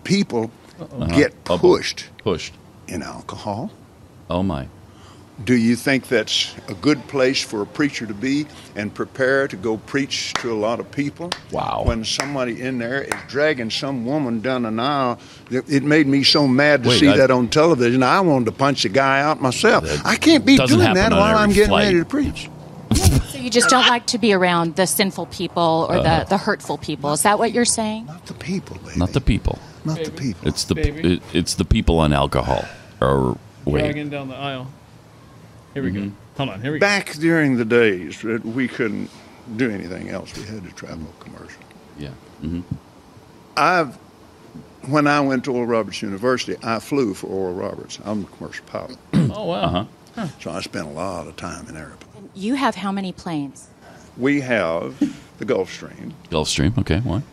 But people Uh-huh. get pushed Pushed. in alcohol. Oh my. Do you think that's a good place for a preacher to be and prepare to go preach to a lot of people? Wow. When somebody in there is dragging some woman down an aisle, it it made me so mad to Wait, see I- that on television. I wanted to punch the guy out myself. I can't be doing that while I'm getting flight. ready to preach. So you just don't like to be around the sinful people or Uh-huh. the, the hurtful people. Is that what you're saying? Not the people, baby. Not the people. Not the people. It's the Baby. it, it's the people on alcohol. Or wait. Dragging down the aisle. Here we Mm-hmm. go. Hold on. Here we go. Back during the days that we couldn't do anything else, we had to travel commercial. Yeah. hmm I've, when I went to Oral Roberts University, I flew for Oral Roberts. I'm a commercial pilot, [CLEARS THROAT] Oh wow. Uh-huh. so I spent a lot of time in airplanes. You have how many planes? We have the Gulfstream, Gulfstream. Okay. What?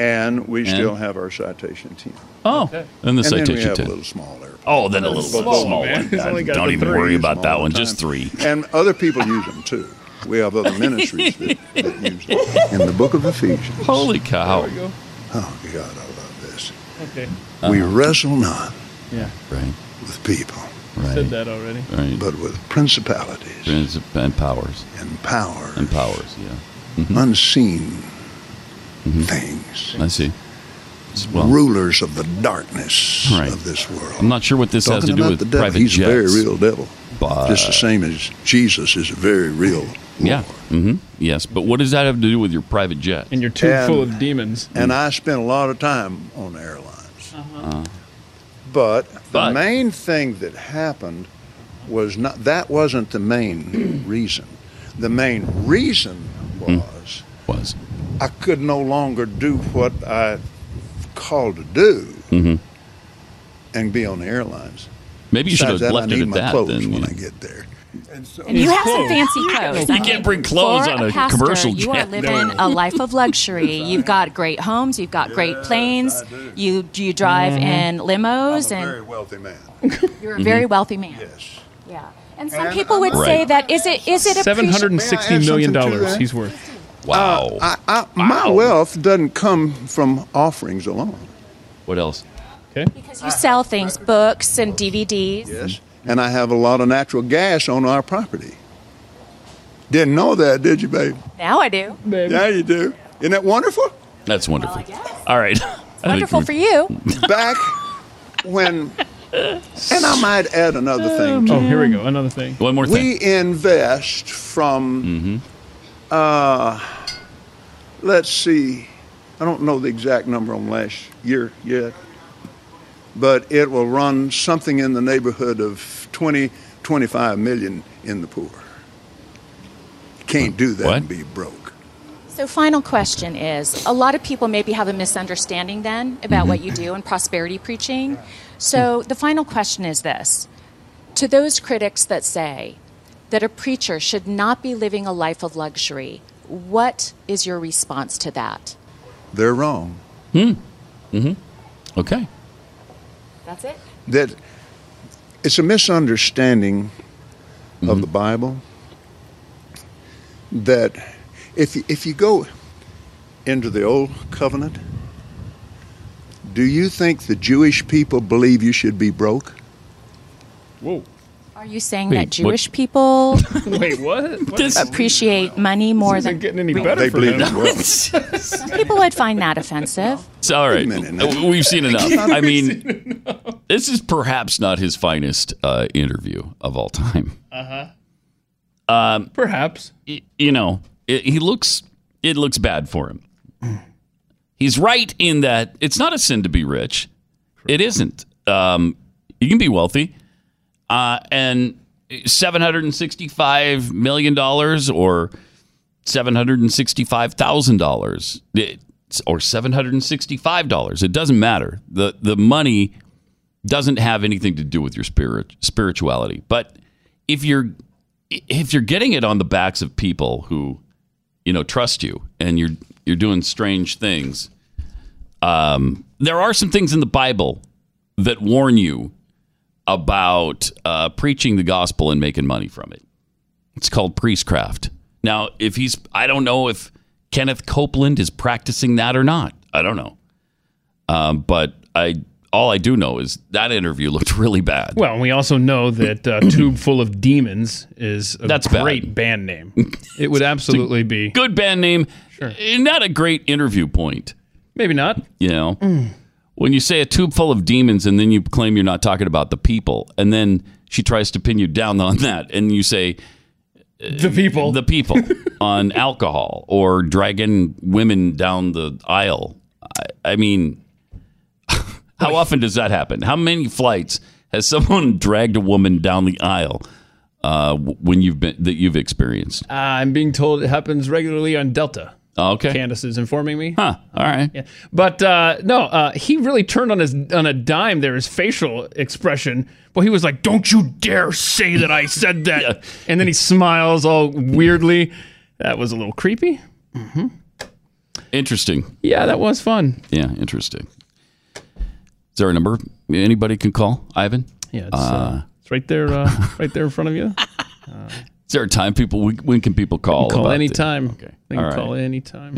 And we And? still have our Citation 10. Oh, okay. and the and then we citation have ten. a little small airplane. Oh, then a little Small small, one, man. He's only got Don't even three. worry about that one. Just three. And other people use them too. We have other ministries that, that [LAUGHS] use them. In the book of Ephesians. Holy cow! There we go. Oh, God, I love this. Okay. We wrestle not Yeah. Right. with people, Right. Said that already. Right. but with principalities Princip- and powers and powers, and powers. Yeah. unseen Mm-hmm. things, I see. Well, rulers of the darkness Right. of this world. I'm not sure what this has to do with the devil, private he's jets. a very real devil. But- Just the same as Jesus is a very real. Yeah. hmm Yes, but what does that have to do with your private jet? And you're too And- full of demons. And I spent a lot of time on airlines. Uh-huh. Uh-huh. But the But- main thing that happened was not that wasn't the main [CLEARS THROAT] reason. The main reason hmm. was Was I could no longer do what I called to do Mhm. and be on the airlines. maybe you should have that, left I it at my that. clothes Then when you- I get there. And you have some fancy clothes. You can't bring clothes For on a pastor, commercial jet. You are jet. living No. a life of luxury. [LAUGHS] You've got great homes. You've got great planes. You you drive Mhm. in limos, I'm a and very wealthy man. [LAUGHS] you're a very Mhm. wealthy man. Yes. Yeah. And some people would say that is it is it a Seven hundred and sixty million dollars he's worth. Uh, wow. I, I, My wealth doesn't come from offerings alone. What else? Okay. Because you sell things, books and DVDs. Yes. And I have a lot of natural gas on our property. Didn't know that, did you, babe? Now I do. Yeah, you do. Isn't that wonderful? That's wonderful. Oh, All right. I think Wonderful for you. [LAUGHS] Back when, and I might add another thing. Oh, too. Oh, here we go. Another thing. One more thing. We invest from, mm-hmm. Uh, let's see, I don't know the exact number on last year yet, but it will run something in the neighborhood of 20, 25 million in the poor. Can't do that and be broke. So, final question is a lot of people maybe have a misunderstanding then about what you do in prosperity preaching. So, the final question is this To those critics that say that a preacher should not be living a life of luxury, what is your response to that? They're wrong. Hmm. Mm-hmm. Okay. That's it? that it's a misunderstanding of the Bible that if you, if you go into the old covenant, do you think the Jewish people believe you should be broke? Whoa. Are you saying Wait, that what- Jewish people [LAUGHS] Wait, what? [LAUGHS] appreciate money more This than isn't getting any They better for believe him. in wealth. Some people would find that offensive. [LAUGHS] It's all right. We've seen enough. I mean, this is perhaps not his finest uh, interview of all time. Uh huh. Um, Perhaps. y- you know, it, he looks. It looks bad for him. He's right in that it's not a sin to be rich. It isn't. Um, you can be wealthy, uh, and seven hundred and sixty-five million dollars or seven hundred and sixty-five thousand dollars or seven hundred and sixty-five dollars. It doesn't matter. the The money doesn't have anything to do with your spirit spirituality. But if you're if you're getting it on the backs of people who you know trust you and you're you're doing strange things, um, there are some things in the Bible that warn you about uh, preaching the gospel and making money from it. It's called priestcraft. Now, if he's, I don't know if Kenneth Copeland is practicing that or not. I don't know. Um, but I, all I do know is that interview [LAUGHS] looked really bad. Well, and we also know that uh, [CLEARS THROAT] Tube Full of Demons is a That's bad. great band name. It would [LAUGHS] absolutely be. Good band name. Sure. Not a great interview point. Maybe not. You know, when you say a tube full of demons and then you claim you're not talking about the people, and then she tries to pin you down on that, and you say the people, the people [LAUGHS] on alcohol or dragging women down the aisle. I, I mean, [LAUGHS] how often does that happen? How many flights has someone [LAUGHS] dragged a woman down the aisle uh, when you've been that you've experienced? Uh, I'm being told it happens regularly on Delta. Okay. Candace is informing me. Huh. All right. Yeah. But uh, no, uh, he really turned on his on a dime there. His facial expression. Well, he was like, "Don't you dare say that I said [LAUGHS] that!" And then he smiles all weirdly. That was a little creepy. Hmm. Interesting. Yeah, that was fun. Yeah, interesting. Is there a number anybody can call, Ivan? Yeah, it's, uh, it's right there, uh, right there in front of you. [LAUGHS] Is there a time people? When when can people call? Call about the- anytime. Okay. They can right. call anytime.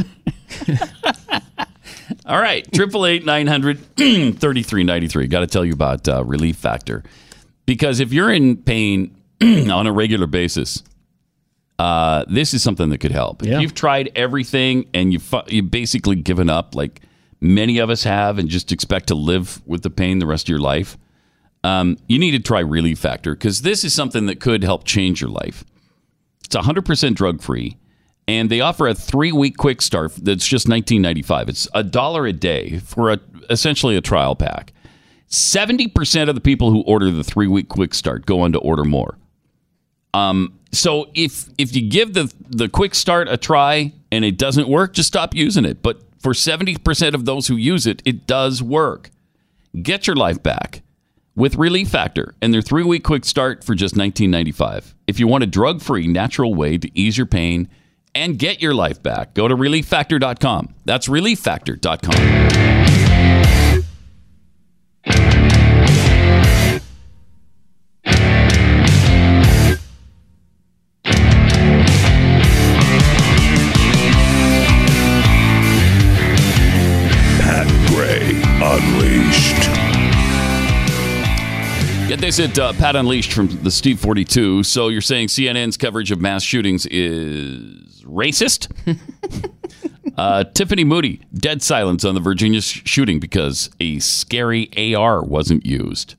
[LAUGHS] All right. Triple eight nine hundred thirty three ninety three. Got to tell you about uh, Relief Factor because if you're in pain [CLEARS THROAT] on a regular basis, uh, this is something that could help. Yeah. If you've tried everything and you've fu- you've basically given up, like many of us have, and just expect to live with the pain the rest of your life, um, you need to try Relief Factor because this is something that could help change your life. It's 100% drug free, and they offer a three week quick start that's just $19.95. It's a dollar a day for a, essentially a trial pack. 70% of the people who order the three week quick start go on to order more. Um, so if if you give the the quick start a try and it doesn't work, just stop using it. But for 70% of those who use it, it does work. Get your life back with Relief Factor and their three week quick start for just $19.95. If you want a drug free, natural way to ease your pain and get your life back, go to relieffactor.com. That's relieffactor.com. this at uh, Pat Unleashed from the Steve 42. So you're saying CNN's coverage of mass shootings is racist? [LAUGHS] uh, Tiffany Moody, dead silence on the Virginia sh- shooting because a scary AR wasn't used.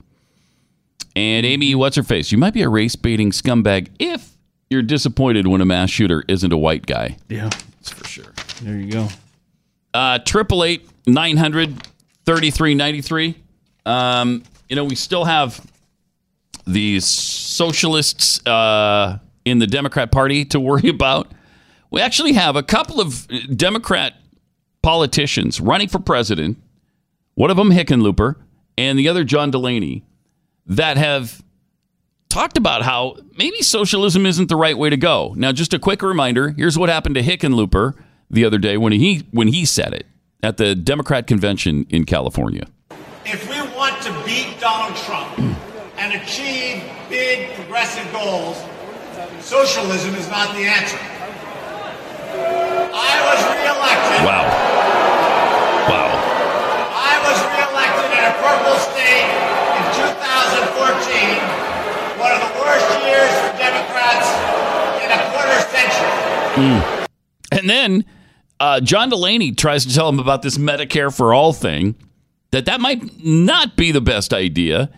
And Amy, what's her face? You might be a race baiting scumbag if you're disappointed when a mass shooter isn't a white guy. Yeah. That's for sure. There you go. Uh, Triple eight nine hundred thirty three ninety three. Um, you know, we still have these socialists uh, in the Democrat Party to worry about. We actually have a couple of Democrat politicians running for president. One of them Hickenlooper, and the other John Delaney, that have talked about how maybe socialism isn't the right way to go. Now, just a quick reminder: here's what happened to Hickenlooper the other day when he when he said it at the Democrat convention in California. If we want to beat Donald Trump and achieve big progressive goals, socialism is not the answer. I was reelected. Wow. Wow. I was reelected in a purple state in 2014, one of the worst years for Democrats in a quarter century. And then uh, John Delaney tries to tell him about this Medicare for all thing, that that might not be the best idea.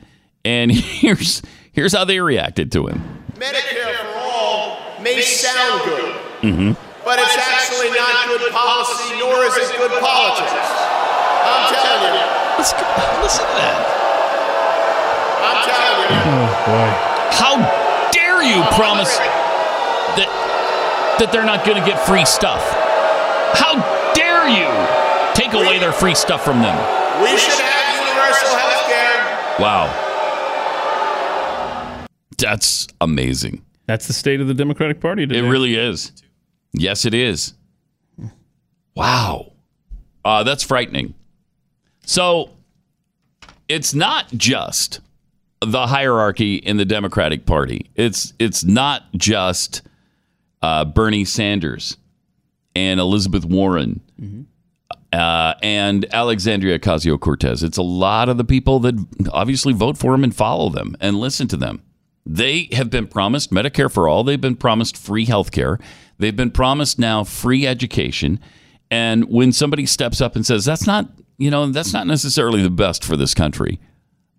And [LAUGHS] here's here's how they reacted to him. Medicare for all may sound good, Mm-hmm. but it's actually not good policy, nor is it good politics. I'm telling you. Listen, listen to that. I'm telling you. Oh boy. How dare you promise that that they're not going to get free stuff? How dare you take away their free stuff from them? We should have universal health care. Wow. That's amazing. That's the state of the Democratic Party today. It really is. Yes, it is. Wow. Uh, that's frightening. So it's not just the hierarchy in the Democratic Party. It's it's not just uh, Bernie Sanders and Elizabeth Warren uh, and Alexandria Ocasio Cortez. It's a lot of the people that obviously vote for them and follow them and listen to them. They have been promised Medicare for all. They've been promised free health care. They've been promised now free education. And when somebody steps up and says, that's not, you know, that's not necessarily the best for this country,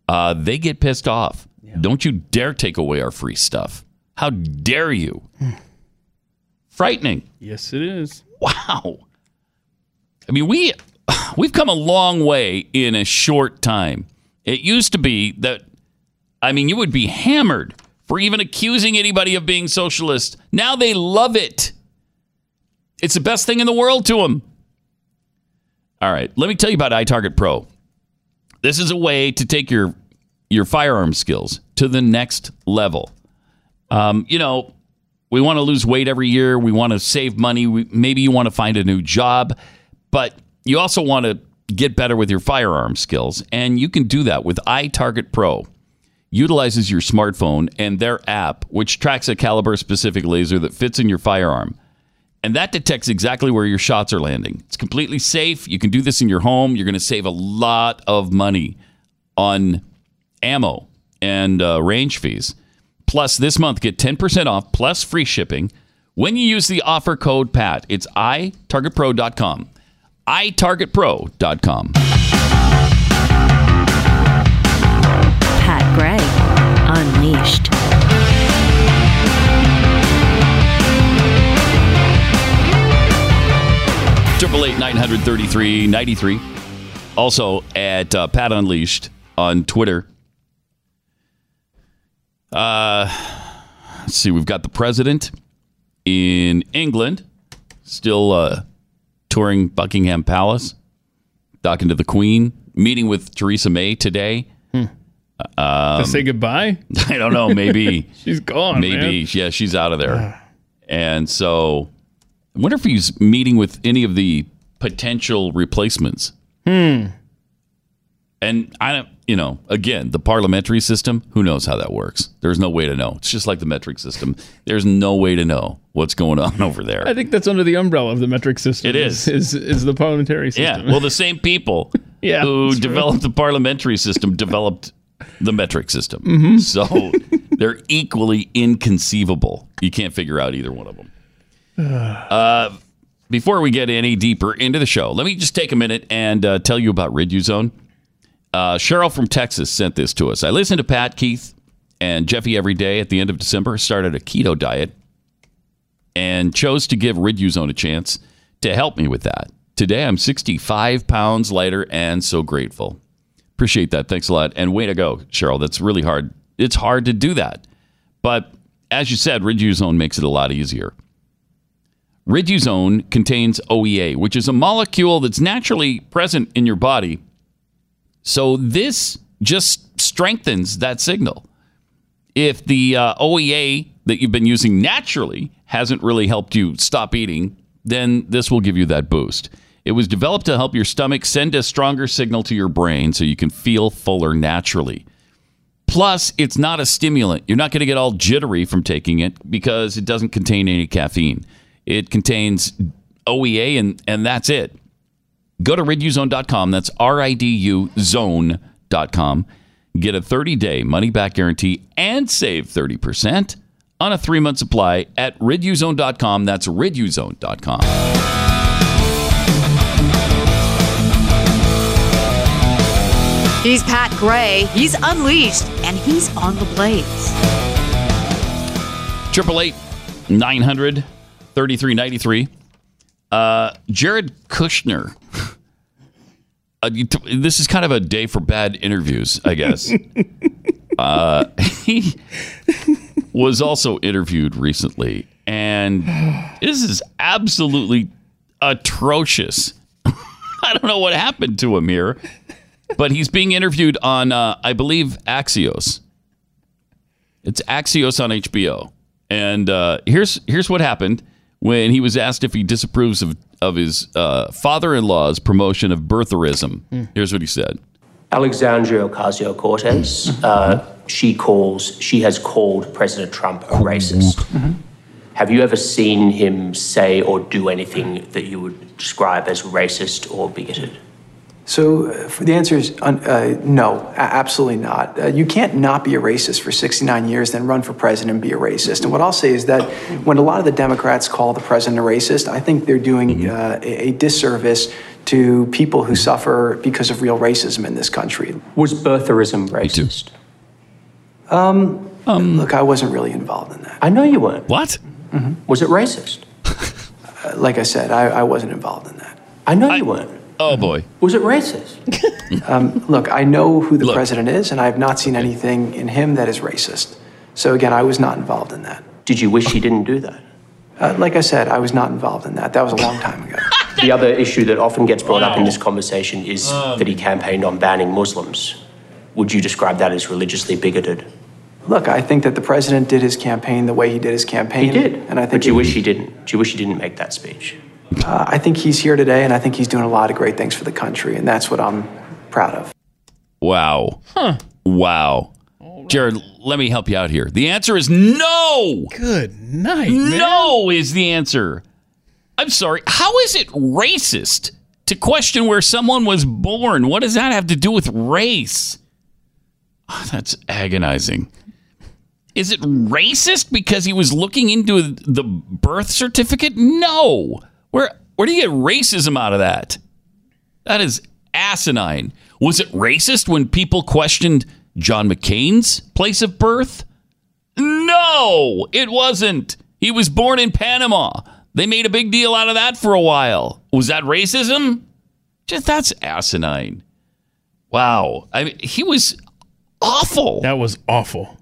uh, they get pissed off. Don't you dare take away our free stuff. How dare you? Frightening. Yes, it is. Wow. I mean, we [SIGHS] we've come a long way in a short time. It used to be that I mean, you would be hammered for even accusing anybody of being socialist. Now they love it. It's the best thing in the world to them. All right, let me tell you about iTarget Pro. This is a way to take your your firearm skills to the next level. Um, you know, we want to lose weight every year. We want to save money. We, maybe you want to find a new job, but you also want to get better with your firearm skills, and you can do that with iTarget Pro. Utilizes your smartphone and their app, which tracks a caliber specific laser that fits in your firearm. And that detects exactly where your shots are landing. It's completely safe. You can do this in your home. You're going to save a lot of money on ammo and uh, range fees. Plus, this month, get 10% off plus free shipping when you use the offer code PAT. It's itargetpro.com. itargetpro.com. Pat Gray Unleashed. Triple eight nine hundred thirty three ninety three. Also at uh, Pat Unleashed on Twitter. Uh, let's see. We've got the president in England, still uh, touring Buckingham Palace, talking to the Queen, meeting with Theresa May today. Um, to say goodbye? [LAUGHS] I don't know. Maybe [LAUGHS] She's gone. Maybe, man. yeah, she's out of there. [SIGHS] and so, I wonder if he's meeting with any of the potential replacements. Hmm. And I don't, you know, again, the parliamentary system, who knows how that works? There's no way to know. It's just like the metric system. There's no way to know what's going on [LAUGHS] over there. I think that's under the umbrella of the metric system. It is. Is is the parliamentary system. Yeah. Well, the same people Yeah, who developed the parliamentary system developed the metric system. Mhm. So [LAUGHS] they're equally inconceivable. You can't figure out either one of them. [SIGHS] Uh, before we get any deeper into the show, let me just take a minute and uh, tell you about Riduzone. Uh, Cheryl from Texas sent this to us. I listened to Pat, Keith, and Jeffy every day at the end of December, started a keto diet, and chose to give Riduzone a chance to help me with that. Today, I'm 65 pounds lighter and so grateful. Appreciate that. Thanks a lot. And way to go, Cheryl. That's really hard. It's hard to do that. But as you said, Riduzone makes it a lot easier. Riduzone contains OEA, which is a molecule that's naturally present in your body. So this just strengthens that signal. If the uh, OEA that you've been using naturally hasn't really helped you stop eating, then this will give you that boost. It was developed to help your stomach send a stronger signal to your brain so you can feel fuller naturally. Plus, it's not a stimulant. You're not going to get all jittery from taking it because it doesn't contain any caffeine. It contains OEA, and, and that's it. Go to riduzone.com. That's R I D U zone.com. Get a 30 day money back guarantee and save 30% on a three month supply at riduzone.com. That's riduzone.com. He's Pat Gray. He's unleashed, and he's on the blaze. Triple eight nine hundred thirty three ninety three. Uh, Jared Kushner. [LAUGHS] Uh, t- this is kind of a day for bad interviews, I guess. [LAUGHS] uh, he was also interviewed recently, and this is absolutely atrocious. [LAUGHS] I don't know what happened to him here, but he's being interviewed on, uh, I believe, Axios. It's Axios on HBO. And uh, here's here's what happened when he was asked if he disapproves of of his uh, father-in-law's promotion of birtherism. Here's what he said. Alexandria Ocasio Cortez, uh, she calls, she has called President Trump a racist. Have you ever seen him say or do anything that you would describe as racist or bigoted? So uh, the answer is uh, uh, no, absolutely not. Uh, you can't not be a racist for 69 years, then run for president and be a racist. And what I'll say is that when a lot of the Democrats call the president a racist, I think they're doing uh, a, a disservice to people who suffer because of real racism in this country. Was birtherism racist? Um, look, I wasn't really involved in that. I know you weren't. What? Was it racist? Uh, like I said, I, I wasn't involved in that. I know you weren't. Oh boy. Was it racist? [LAUGHS] Um, look, I know who the president is, and I have not seen anything in him that is racist. So again, I was not involved in that. Did you wish he didn't do that? Uh, like I said, I was not involved in that. That was a long time ago. [LAUGHS] The other issue that often gets brought up in this conversation is that he campaigned on banning Muslims. Would you describe that as religiously bigoted? Look, I think that the president did his campaign the way he did his campaign. He did. and I think But you it- wish he didn't. Do you wish he didn't make that speech? Uh, I think he's here today, and I think he's doing a lot of great things for the country, and that's what I'm proud of. Wow. Huh. Wow. Jared, let me help you out here. The answer is no. Good night. No is the answer. I'm sorry. How is it racist to question where someone was born? What does that have to do with race? Ah, that's agonizing. Is it racist because he was looking into the birth certificate? No. Where where do you get racism out of that? That is asinine. Was it racist when people questioned John McCain's place of birth? No, it wasn't. He was born in Panama. They made a big deal out of that for a while. Was that racism? Just that's asinine. Wow. I mean, he was awful. That was awful.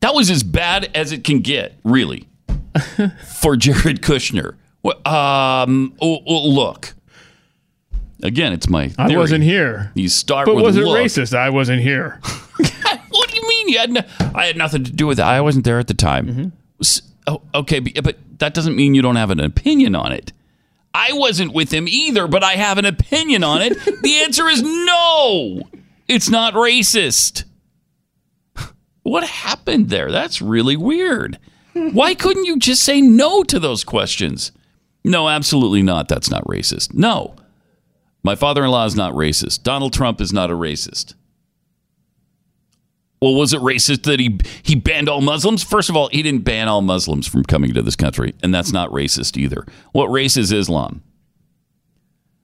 That was as bad as it can get, really, [LAUGHS] for Jared Kushner. Well, Um, oh, oh, look. Again, it's my. I theory. wasn't here. You start But with was it look. racist? I wasn't here. [LAUGHS] What do you mean you had? No, I had nothing to do with it. I wasn't there at the time. S- oh, okay, but but that doesn't mean you don't have an opinion on it. I wasn't with him either, but I have an opinion on it. [LAUGHS] the answer is no. It's not racist. What happened there? That's really weird. [LAUGHS] Why couldn't you just say no to those questions? No, absolutely not. That's not racist. No. My father in law is not racist. Donald Trump is not a racist. Well, was it racist that he he banned all Muslims? First of all, he didn't ban all Muslims from coming to this country, and that's not racist either. What race is Islam?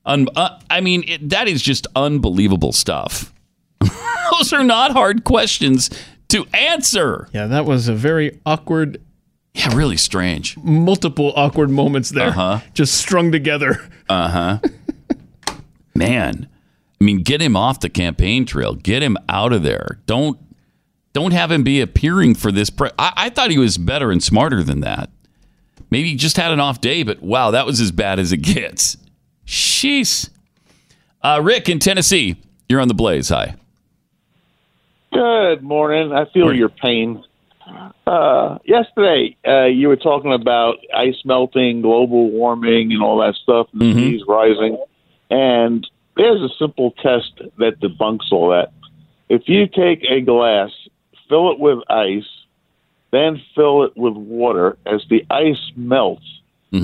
Uh, I mean, it, that is just unbelievable stuff. [LAUGHS] Those are not hard questions to answer. Yeah, that was a very awkward. Yeah, really strange. Multiple awkward moments there, Uh-huh. just strung together. Uh huh. [LAUGHS] Man, I mean, get him off the campaign trail. Get him out of there. Don't don't have him be appearing for this. Pre- I, I thought he was better and smarter than that. Maybe he just had an off day, but wow, that was as bad as it gets. Sheesh. Uh, Rick in Tennessee, you're on the Blaze. Hi. Good morning. I feel your pain. Uh, yesterday, uh, you were talking about ice melting, global warming, and all that stuff, and the seas rising. And there's a simple test that debunks all that. If you take a glass, fill it with ice, then fill it with water, as the ice melts,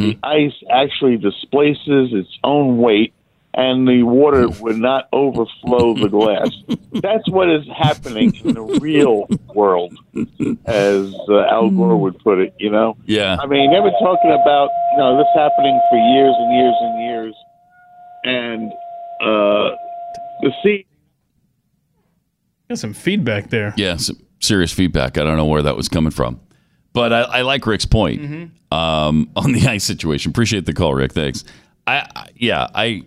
the ice actually displaces its own weight and the water [LAUGHS] would not overflow the glass. That's what is happening in the real world, as uh, Al Gore would put it. You know. Yeah. I mean, they've been talking about you know this happening for years and years and years, and uh, the sea. Got some feedback there. Yeah, some serious feedback. I don't know where that was coming from, but I, I like Rick's point Mm-hmm. um, [LAUGHS] on the ice situation. Appreciate the call, Rick. Thanks. I, I yeah, I,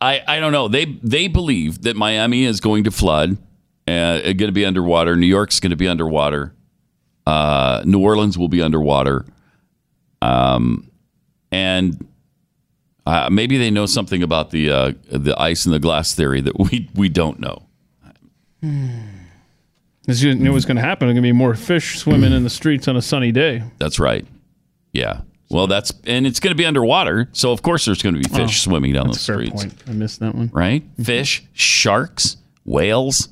I, I don't know. They they believe that Miami is going to flood, uh, going to be underwater. New York's going to be underwater. Uh, New Orleans will be underwater. Um, and uh, maybe they know something about the uh, the ice and the glass theory that we we don't know. As you knew was going to happen, there's going to be more fish swimming in the streets on a sunny day. That's right. Yeah. Well, that's and it's going to be underwater, so of course there's going to be fish Oh, swimming down fair streets. point. I missed that one. Right? Mm-hmm. Fish, sharks, whales,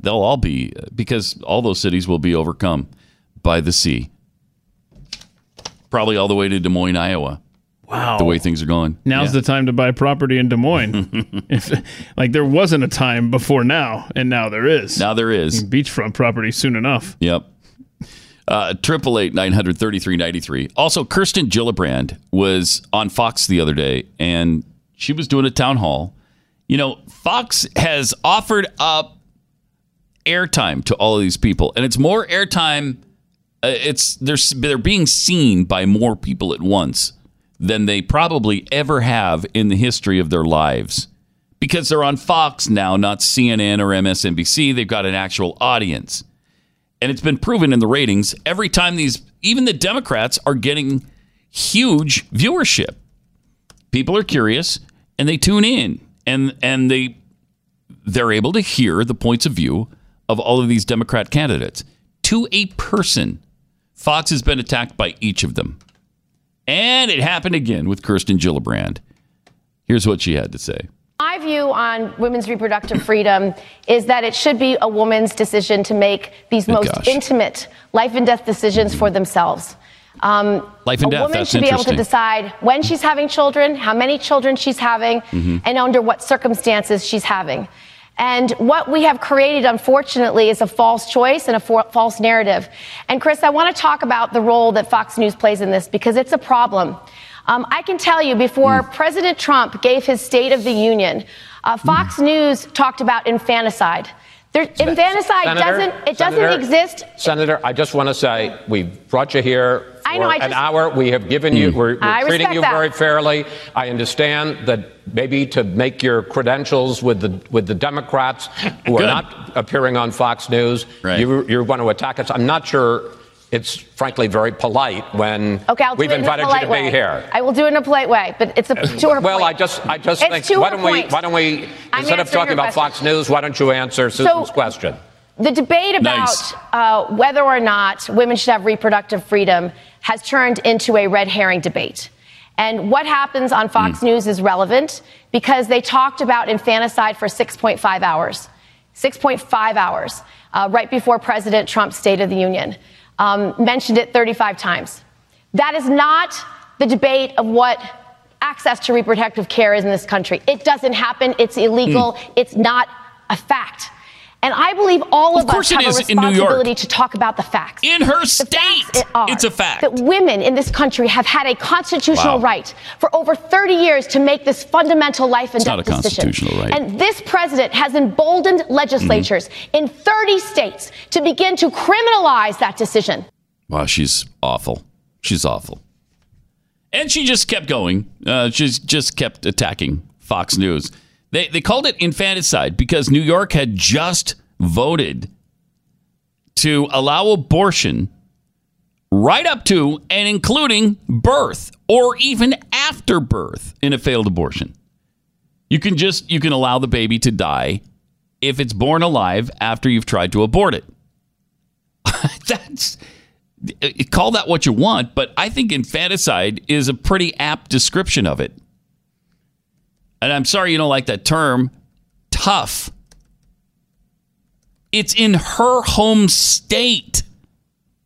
they'll all be because all those cities will be overcome by the sea. Probably all the way to Des Moines, Iowa. Wow. The way things are going. Now's the time to buy property in Des Moines. [LAUGHS] if, like there wasn't a time before now, and now there is. Now there is. Beachfront property soon enough. Yep. Uh, Triple eight nine hundred thirty three ninety three. Also, Kirsten Gillibrand was on Fox the other day, and she was doing a town hall. You know, Fox has offered up airtime to all of these people, and it's more airtime. Uh, it's they're they're being seen by more people at once than they probably ever have in the history of their lives because they're on Fox now, not CNN or MSNBC. They've got an actual audience and it's been proven in the ratings every time these even the democrats are getting huge viewership. People are curious and they tune in and and they they're able to hear the points of view of all of these democrat candidates. To a person fox has been attacked by each of them. And it happened again with kirsten gillibrand. Here's what she had to say My view on women's reproductive freedom is that it should be a woman's decision to make these Good most gosh. intimate life and death decisions for themselves. Um, Life and a death, woman that's should be able to decide when she's having children, how many children she's having, Mhm. and under what circumstances she's having. And what we have created, unfortunately, is a false choice and a for- false narrative. And Chris, I want to talk about the role that Fox News plays in this because it's a problem. Um, I can tell you, before Hmm. President Trump gave his State of the Union, uh, Fox Hmm. News talked about infanticide. There, infanticide Senator, doesn't it doesn't exist Senator, I just want to say we brought you here for I know, I an just- hour. We have given you, we're, we're I treating respect you that. very fairly. I understand that maybe to make your credentials with the with the Democrats who are Good. not appearing on Fox News, you, you want to attack us. I'm not sure it's frankly very polite when Okay, we've it in invited you to way. be here. I will do it in a polite way, but it's a to her Well, point. I just, I just It's think, why don't we, why don't we, I'm instead of talking about question. Fox News, why don't you answer Susan's question? The debate about Nice. uh, whether or not women should have reproductive freedom has turned into a red herring debate. And what happens on Fox News is relevant because they talked about infanticide for 6.5 hours. 6.5 hours, uh, right before President Trump's State of the Union. Um, mentioned it 35 times. That is not the debate of what access to reproductive care is in this country. It doesn't happen. It's illegal. It's not a fact. And I believe all of, Of us have a in New York. responsibility to talk about the facts. In her The state, are it's a fact. That women in this country have had a constitutional Wow. right for over 30 years to make this fundamental life and It's not death a decision. constitutional right. And this president has emboldened legislatures Mm-hmm. in 30 states to begin to criminalize that decision. Wow, she's awful. She's awful. And she just kept going. Uh, she's just kept attacking Fox News. They, they called it infanticide because New York had just voted to allow abortion right up to and including birth or even after birth in a failed abortion. You can just you can allow the baby to die if it's born alive after you've tried to abort it. [LAUGHS] That's call that what you want, but I think infanticide is a pretty apt description of it. And I'm sorry you don't like that term, tough. It's in her home state.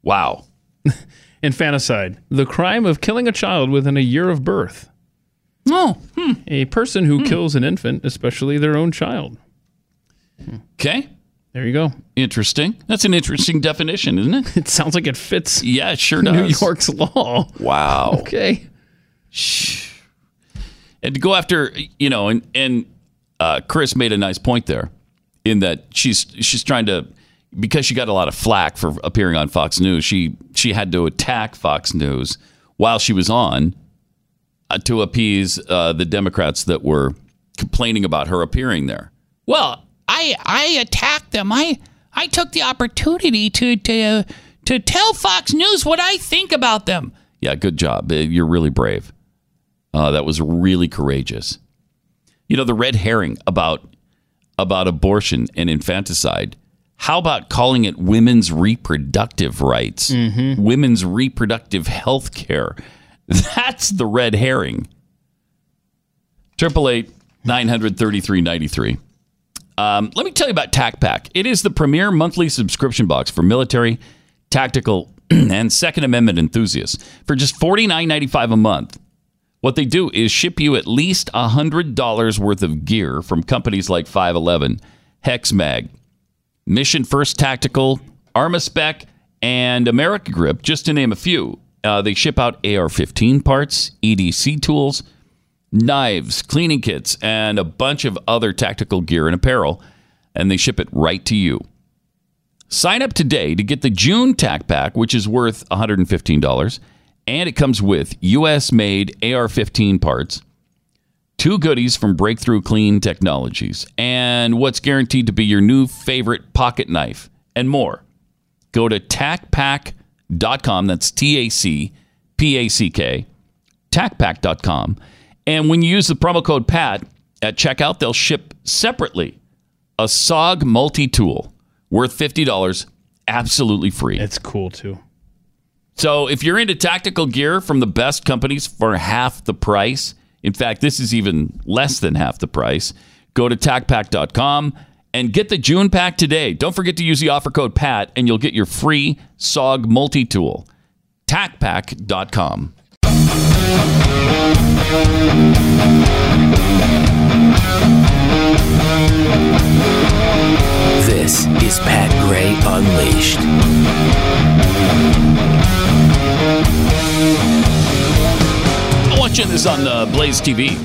Wow. [LAUGHS] Infanticide, the crime of killing a child within a year of birth. Oh, hmm. a person who hmm. kills an infant, especially their own child. Okay. There you go. Interesting. That's an interesting definition, isn't it? [LAUGHS] It sounds like it fits. Yeah, it sure does. New York's law. Wow. [LAUGHS] Okay. And to go after you know and and uh, Chris made a nice point there in that she's she's trying to because she got a lot of flack for appearing on Fox News she she had to attack Fox News while she was on uh, to appease uh, the Democrats that were complaining about her appearing there. Well, I I attacked them. I I took the opportunity to to to tell Fox News what I think about them. Yeah, good job. You're really brave. Uh, that was really courageous. You know the red herring about about abortion and infanticide. How about calling it women's reproductive rights, women's reproductive health care? [LAUGHS] That's the red herring. Triple eight nine hundred thirty three ninety three. Um, let me tell you about TacPack. It is the premier monthly subscription box for military, tactical, [CLEARS THROAT] and Second Amendment enthusiasts for just $49.95 a month. What they do is ship you at least $100 worth of gear from companies like 511, HexMag, Mission First Tactical, Armaspec, and America Grip, just to name a few. Uh, they ship out AR 15 parts, EDC tools, knives, cleaning kits, and a bunch of other tactical gear and apparel, and they ship it right to you. Sign up today to get the June TAC Pack, which is worth $115, and it comes with US made AR 15 parts, two goodies from Breakthrough Clean Technologies, and what's guaranteed to be your new favorite pocket knife, and more. Go to tacpack.com, that's T A C P A C K, tacpack.com. And when you use the promo code PAT at checkout, they'll ship separately a SOG multi tool worth $50 absolutely free. It's cool too. So if you're into tactical gear from the best companies for half the price, in fact, this is even less than half the price, go to tacpack.com and get the June pack today. Don't forget to use the offer code PAT and you'll get your free SOG multi tool. tacpack.com. This is Pat Gray Unleashed. I'm watching this on uh, Blaze TV.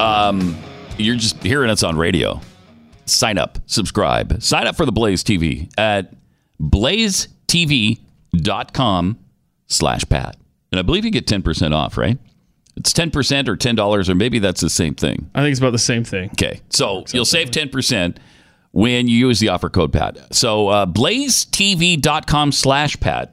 Um, you're just hearing us on radio. Sign up, subscribe, sign up for the Blaze TV at blazetv.com slash Pat. And I believe you get 10% off, right? It's 10% or $10, or maybe that's the same thing. I think it's about the same thing. Okay. So you'll save 10% when you use the offer code Pat. So uh, blazetv.com slash Pat.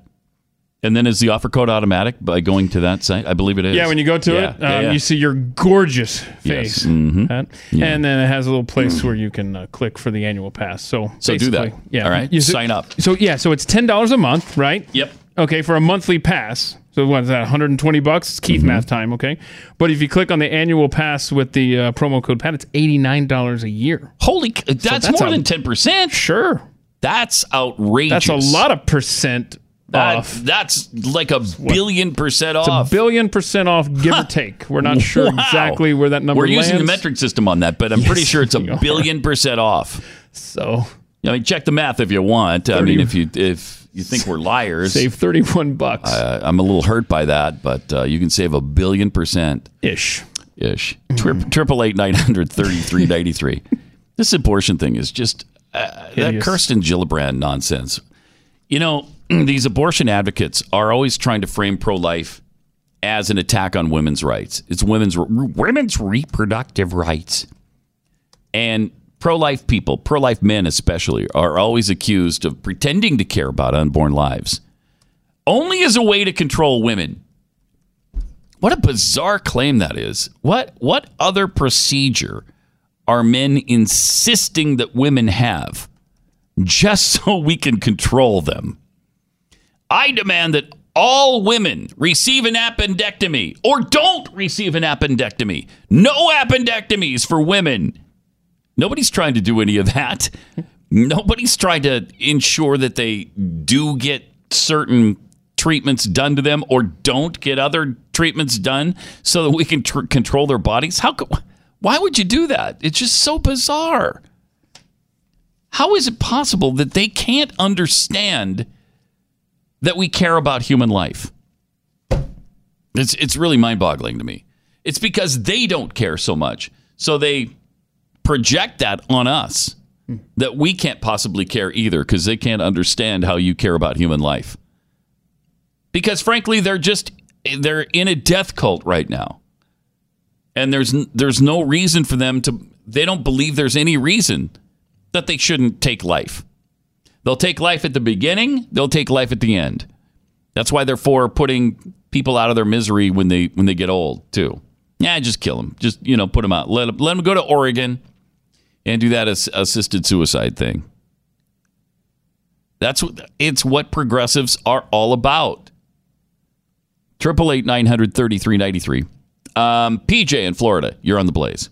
And then is the offer code automatic by going to that site? I believe it is. Yeah, when you go to Yeah, it, um, yeah, yeah. you see your gorgeous Yes. face. Pat. Yeah. and then it has a little place where you can uh, click for the annual pass. So, So do that. Yeah, All right. You- Sign up. So yeah, so it's ten dollars a month, right? Yep. Okay, for a monthly pass. So what is that? 120 bucks. It's Mm-hmm. Keith math time. Okay, but if you click on the annual pass with the uh, promo code Pat, it's eighty nine dollars a year. Holy, c- that's, more a- than ten percent. Sure, that's outrageous. That's a lot of percent That- off. That's like a billion percent It's off. a billion percent off, give or [LAUGHS] take. We're not sure Wow. exactly where that number. We're using the metric system on that, but I'm [LAUGHS] pretty sure it's a we are. billion percent off. So, I mean, check the math if you want. I mean, if you if you think we're liars, Save thirty one bucks uh, I'm a little hurt by that, but uh, you can save a billion percent ish. Ish. Triple eight nine hundred thirty three ninety three. [LAUGHS] This abortion thing is just uh, that Kirsten Gillibrand nonsense. You know, [CLEARS THROAT] these abortion advocates are always trying to frame pro life as an attack on women's rights. It's women's women's reproductive rights. And pro life people, pro life men especially, are always accused of pretending to care about unborn lives, only as a way to control women. What a bizarre claim that is. What what other procedure are men insisting that women have just [LAUGHS] so we can control them? I demand that all women receive an appendectomy or don't receive an appendectomy. No appendectomies for women. Nobody's trying to do any of that. Nobody's trying to ensure that they do get certain treatments done to them or don't get other treatments done so that we can tr- control their bodies. How co- why would you do that? It's just so bizarre. How is it possible that they can't understand that we care about human life? It's it's really mind-boggling to me. It's because they don't care so much. So they project that on us that we can't possibly care either because they can't understand how you care about human life. Because frankly, they're just they're in a death cult right now. And there's there's no reason for them to they don't believe there's any reason that they shouldn't take life. They'll take life at the beginning, they'll take life at the end. That's why they're for putting people out of their misery when they when they get old, too. Yeah, just kill them. Just, you know, put them out. Let them, let them go to Oregon and do that as assisted suicide thing. That's what it's what progressives are all about. Triple eight nine hundred thirty three ninety three. Um, PJ in Florida, you're on the blaze.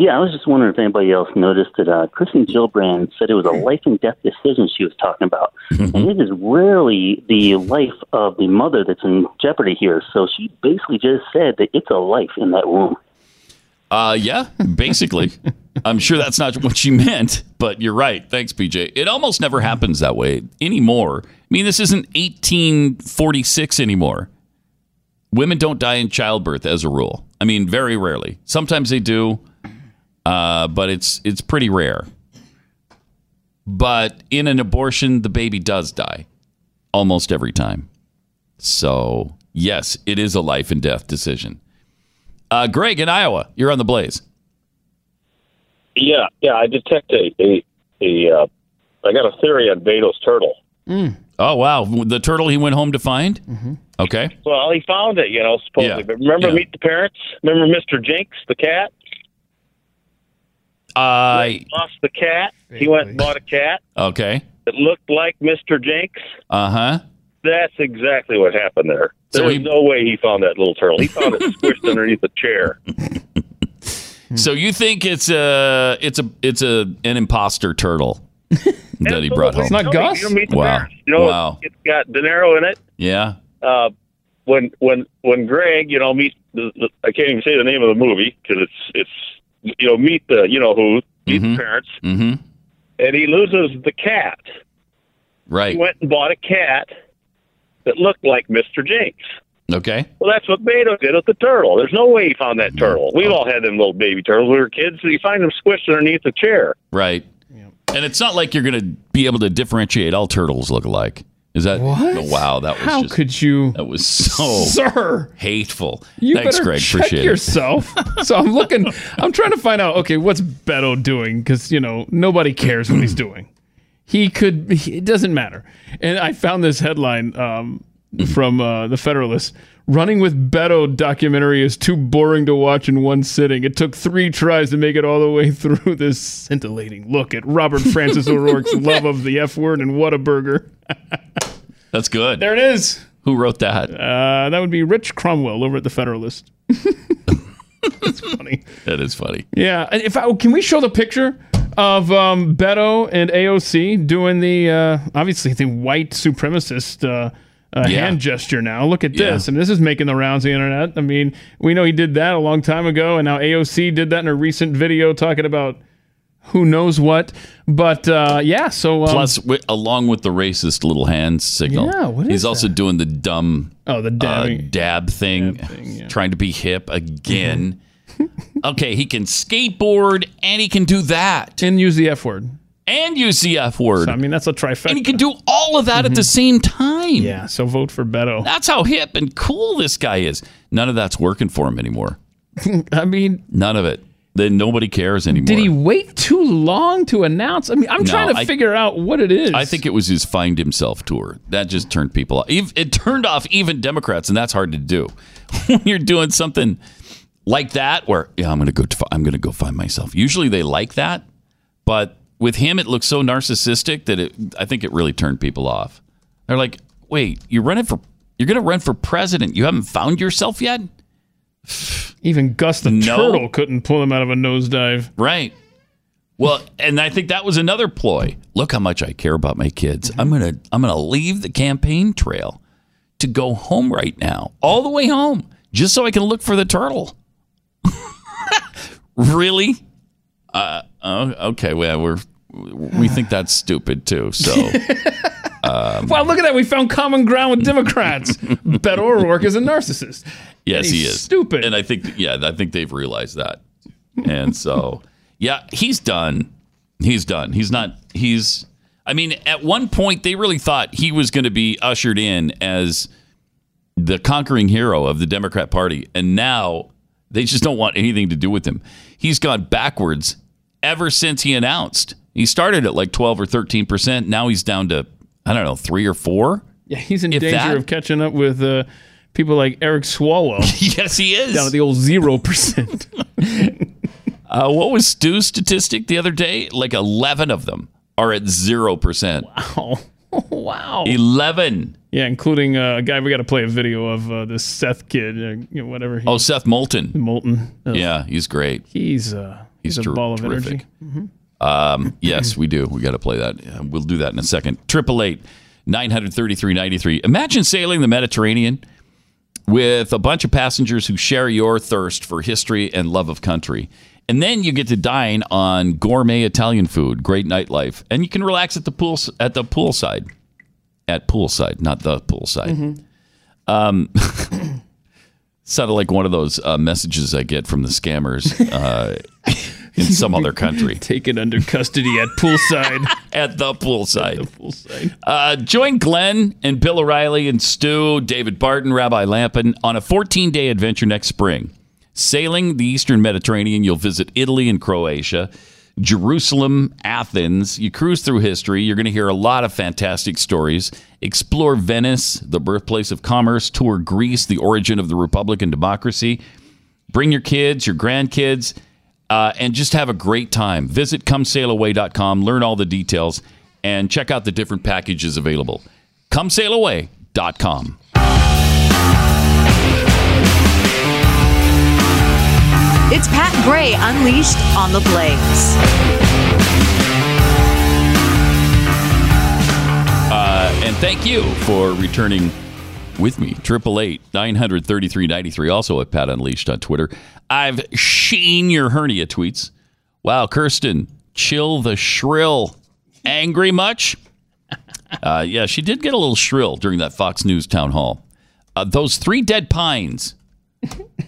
Yeah, I was just wondering if anybody else noticed that uh, Kirsten Gillibrand said it was a life and death decision she was talking about. and it is rarely the life of the mother that's in jeopardy here. So she basically just said that it's a life in that womb. Uh, yeah, basically. [LAUGHS] I'm sure that's not what she meant, but you're right. Thanks, PJ. It almost never happens that way anymore. I mean, this isn't 1846 anymore. Women don't die in childbirth as a rule. I mean, very rarely. Sometimes they do, uh, but it's it's pretty rare. But in an abortion, the baby does die almost every time. So yes, it is a life and death decision. Uh, Greg in Iowa, you're on the blaze. Yeah, yeah. I detect a a, a uh, I got a theory on Beto's turtle. Oh wow, the turtle he went home to find. Okay. Well, he found it, you know, supposedly. Yeah, But remember, yeah. Meet the Parents. Remember Mr. Jinx, the cat. I Lost the cat. He went and bought a cat okay. that looked like Mr. Jinx. Uh huh. That's exactly what happened there. So There's he- no way he found that little turtle. He found it squished underneath a chair. [LAUGHS] So you think it's a it's a it's a an imposter turtle that he brought home? No, You don't meet the Wow. Parents. You know, Wow. it's got De Niro in it. Yeah. uh, when when when Greg, you know, meet the, the I can't even say the name of the movie because it's it's you know meet the you know who meet the parents, Mm-hmm. and he loses the cat. Right. He went and bought a cat that looked like Mister Jinx. Okay. Well, that's what Beto did with the turtle. There's no way he found that turtle. We've oh. all had them little baby turtles. when We were kids. So you find them squished underneath the chair. Right. And it's not like you're going to be able to differentiate all turtles look alike. Is that? What? Oh, wow, that was How just, could you? That was so Sir. hateful. You Thanks, better Greg. check Appreciate yourself. [LAUGHS] so I'm looking. I'm trying to find out. Okay, what's Beto doing? Because you know nobody cares what he's doing. He could. He, it doesn't matter. And I found this headline um, from uh, the Federalist. Running with Beto documentary is too boring to watch in one sitting. It took three tries to make it all the way [LAUGHS] through this scintillating look at Robert Francis O'Rourke's [LAUGHS] love of the F word and what a burger That's good. There it is. Who wrote that? Uh, that would be Rich Cromwell over at the Federalist. [LAUGHS] That's funny. That is funny. Yeah. If I, can we show the picture of um, Beto and AOC doing the uh, obviously the white supremacist uh, uh, Yeah. hand gesture now? Look at Yeah. this. I mean, this is making the rounds of the internet. I mean, we know he did that a long time ago, and now AOC did that in a recent video talking about who knows what. But uh, yeah, so um, Plus, wi- along with the racist little hand signal, Yeah, what is he's also doing the dumb Oh, the uh, dabbing. dab thing, trying to be hip again. Okay, he can skateboard and he can do that. And use the F word. And use the F word. So, I mean, that's a trifecta. and he can do all of that at the mm-hmm. same time. Yeah, so vote for Beto. That's how hip and cool this guy is. None of that's working for him anymore. [LAUGHS] I mean, None of it. Then nobody cares anymore. did he wait too long to announce? I mean, I'm No, trying to I- figure out what it is. I think it was his find himself tour. That just turned people off. It turned off even Democrats, and that's hard to do. [LAUGHS] when you're doing something like that, where yeah, I'm gonna go. To, I'm gonna go find myself. Usually they like that, but with him, it looks so narcissistic that it. I think it really turned people off. They're like, "Wait, you're running for? You're gonna run for president? You haven't found yourself yet?" Even Gus the No. turtle couldn't pull him out of a nosedive. Right. Well, and I think that was another ploy. Look how much I care about my kids. I'm gonna I'm gonna leave the campaign trail to go home right now, all the way home, just so I can look for the turtle. [LAUGHS] really? Uh, oh, okay. Well, we're we think that's stupid too. So, [LAUGHS] um, Wow, look at that. We found common ground with Democrats. [LAUGHS] Beto O'Rourke is a narcissist. yes, he is stupid. and I think yeah, I think they've realized that, and so yeah, he's done. He's done. He's not. He's. I mean, at one point they really thought he was going to be ushered in as the conquering hero of the Democrat Party, and now they just don't want anything to do with him. He's gone backwards ever since he announced. He started at like twelve or thirteen percent. Now he's down to I don't know three or four. Yeah, he's in If danger that- of catching up with uh, people like Eric Swalwell. [LAUGHS] yes, he is. Down at the old 0%. [LAUGHS] Uh, what was Stu's statistic the other day? Like 11 of them are at 0%. Wow. [LAUGHS] wow. 11. Yeah, including uh, a guy we got to play a video of uh, this Seth kid, uh, you know, whatever. He, Oh, Seth Moulton. Moulton. Ugh. Yeah, he's great. He's uh, he's, He's a ter- ball of terrific. energy. Um, [CLEARS THROAT] yes, we do. We got to play that. Yeah, We'll do that in a second. Triple eight nine hundred thirty three ninety three. Imagine sailing the Mediterranean with a bunch of passengers who share your thirst for history and love of country. And then you get to dine on gourmet Italian food, great nightlife, and you can relax at the pool at the poolside. At poolside, not the poolside. Um, [COUGHS] sounded like one of those uh, messages I get from the scammers uh, in some other country. [LAUGHS] Taken under custody at poolside. [LAUGHS] at the poolside. poolside. Uh, join Glenn and Bill O'Reilly and Stu, David Barton, Rabbi Lapin on a 14 day adventure next spring. Sailing the Eastern Mediterranean, you'll visit Italy and Croatia, Jerusalem, Athens. You cruise through history. You're going to hear a lot of fantastic stories. Explore Venice, the birthplace of commerce. Tour Greece, the origin of the Republic and democracy. Bring your kids, your grandkids, uh, and just have a great time. Visit comesailaway.com, learn all the details, and check out the different packages available. Comesailaway.com. It's Pat Gray Unleashed on the Blaze. Uh, and thank you for returning with me. Triple eight nine hundred thirty three ninety three. Also at Pat Unleashed on Twitter. I've seen your hernia tweets. Wow, Kirsten, chill the shrill. Angry much? Uh, yeah, she did get a little shrill during that Fox News town hall. Uh, those three dead pines.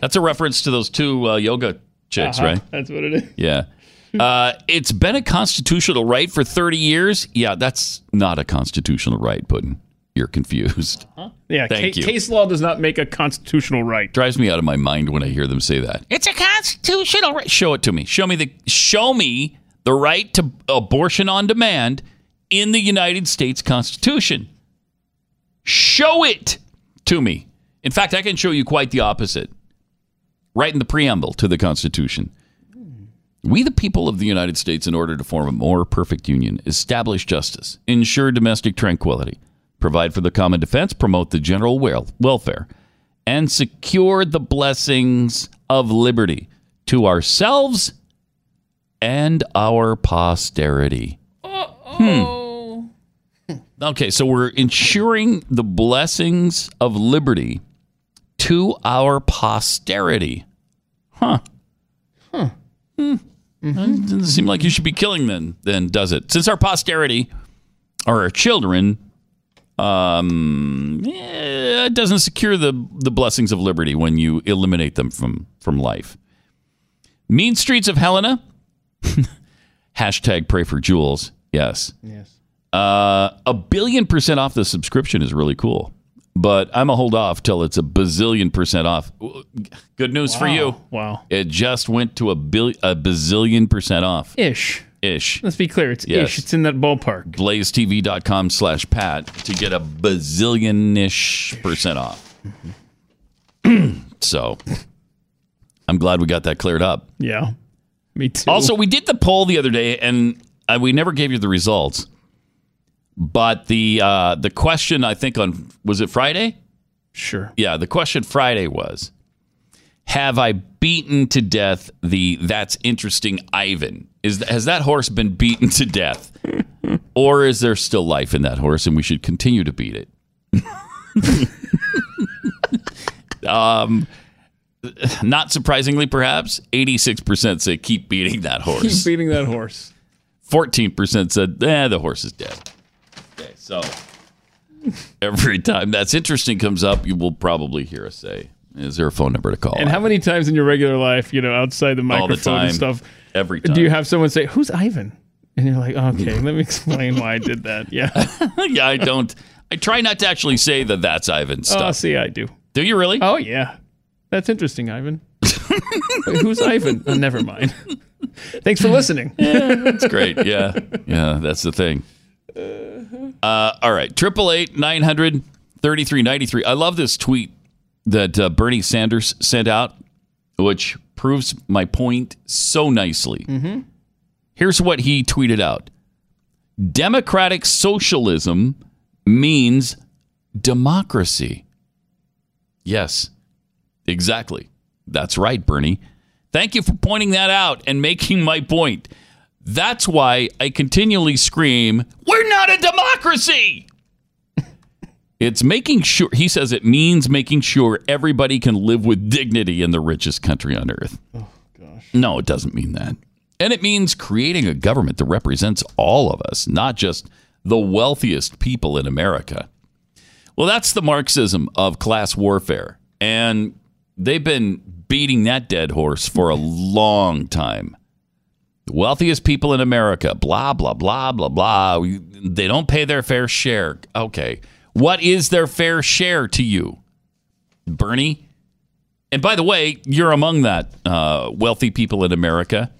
That's a reference to those two uh, yoga chicks, Uh-huh, right? That's what it is. Yeah. [LAUGHS] Uh, it's been a constitutional right for 30 years. Yeah, that's not a constitutional right, Putin. You're confused. [LAUGHS] Yeah, Thank ca- you. case law does not make a constitutional right. Drives me out of my mind when I hear them say that. It's a constitutional right. Show it to me. Show me the show me the right to abortion on demand in the United States Constitution. Show it to me. In fact, I can show you quite the opposite. Right in the preamble to the Constitution. We, the people of the United States, in order to form a more perfect union, establish justice, ensure domestic tranquility, provide for the common defense, promote the general wel- welfare, and secure the blessings of liberty to ourselves and our posterity. Hmm. Okay, so we're ensuring the blessings of liberty to our posterity. Huh. Huh. Hmm. It doesn't seem like you should be killing them, then, does it? Since our posterity are our children, um, eh, it doesn't secure the, the blessings of liberty when you eliminate them from, from life. Mean Streets of Helena. [LAUGHS] Hashtag pray for Jules. Yes. Yes. Uh, a billion percent off the subscription is really cool, but I'm a hold off till it's a bazillion percent off. Good news for you. Wow. It just went to a bill a bazillion percent off. Ish. Ish. Let's be clear. It's Yes. ish. It's in that ballpark. blazetv.com slash pat to get a bazillion-ish percent off. [CLEARS THROAT] so I'm glad we got that cleared up. Yeah. Me too. Also, we did the poll the other day, and uh, we never gave you the results. But the uh, the question I think on was it Friday? Sure. Yeah, the question Friday was, "Have I beaten to death the that's interesting Ivan? Is has that horse been beaten to death, [LAUGHS] or is there still life in that horse, and we should continue to beat it?" [LAUGHS] um, not surprisingly, perhaps eighty-six percent say keep beating that horse. Keep beating that horse. [LAUGHS] Fourteen percent said, "Eh, the horse is dead." Okay, so [LAUGHS] every time that's interesting comes up, you will probably hear us say, "Is there a phone number to call?" And how many times in your regular life, you know, outside the All the microphone time. and stuff, Every time. do you have someone say, "Who's Ivan?" And you're like, "Okay, let me [LAUGHS] explain why I did that." Yeah. [LAUGHS] yeah, I don't. I try not to actually say that that's Ivan oh, stuff. Oh, see, I do. Do you really? Oh yeah, that's interesting, Ivan. Wait, who's Ivan? Oh, never mind. Thanks for listening. Yeah, that's great. Yeah, yeah, that's the thing. Uh, all right, triple eight nine hundred thirty three ninety three. I love this tweet that uh, Bernie Sanders sent out, which proves my point so nicely. Mm-hmm. Here's what he tweeted out: Democratic socialism means democracy. Yes, exactly. That's right, Bernie. Thank you for pointing that out and making my point. That's why I continually scream, We're not a democracy! [LAUGHS] it's making sure, he says it means making sure everybody can live with dignity in the richest country on earth. Oh, gosh. No, it doesn't mean that. And it means creating a government that represents all of us, not just the wealthiest people in America. Well, that's the Marxism of class warfare. And they've been beating that dead horse for a long time. The wealthiest people in America, blah, blah, blah, blah, blah. They don't pay their fair share. Okay. What is their fair share to you, Bernie? And by the way, you're among that uh, wealthy people in America.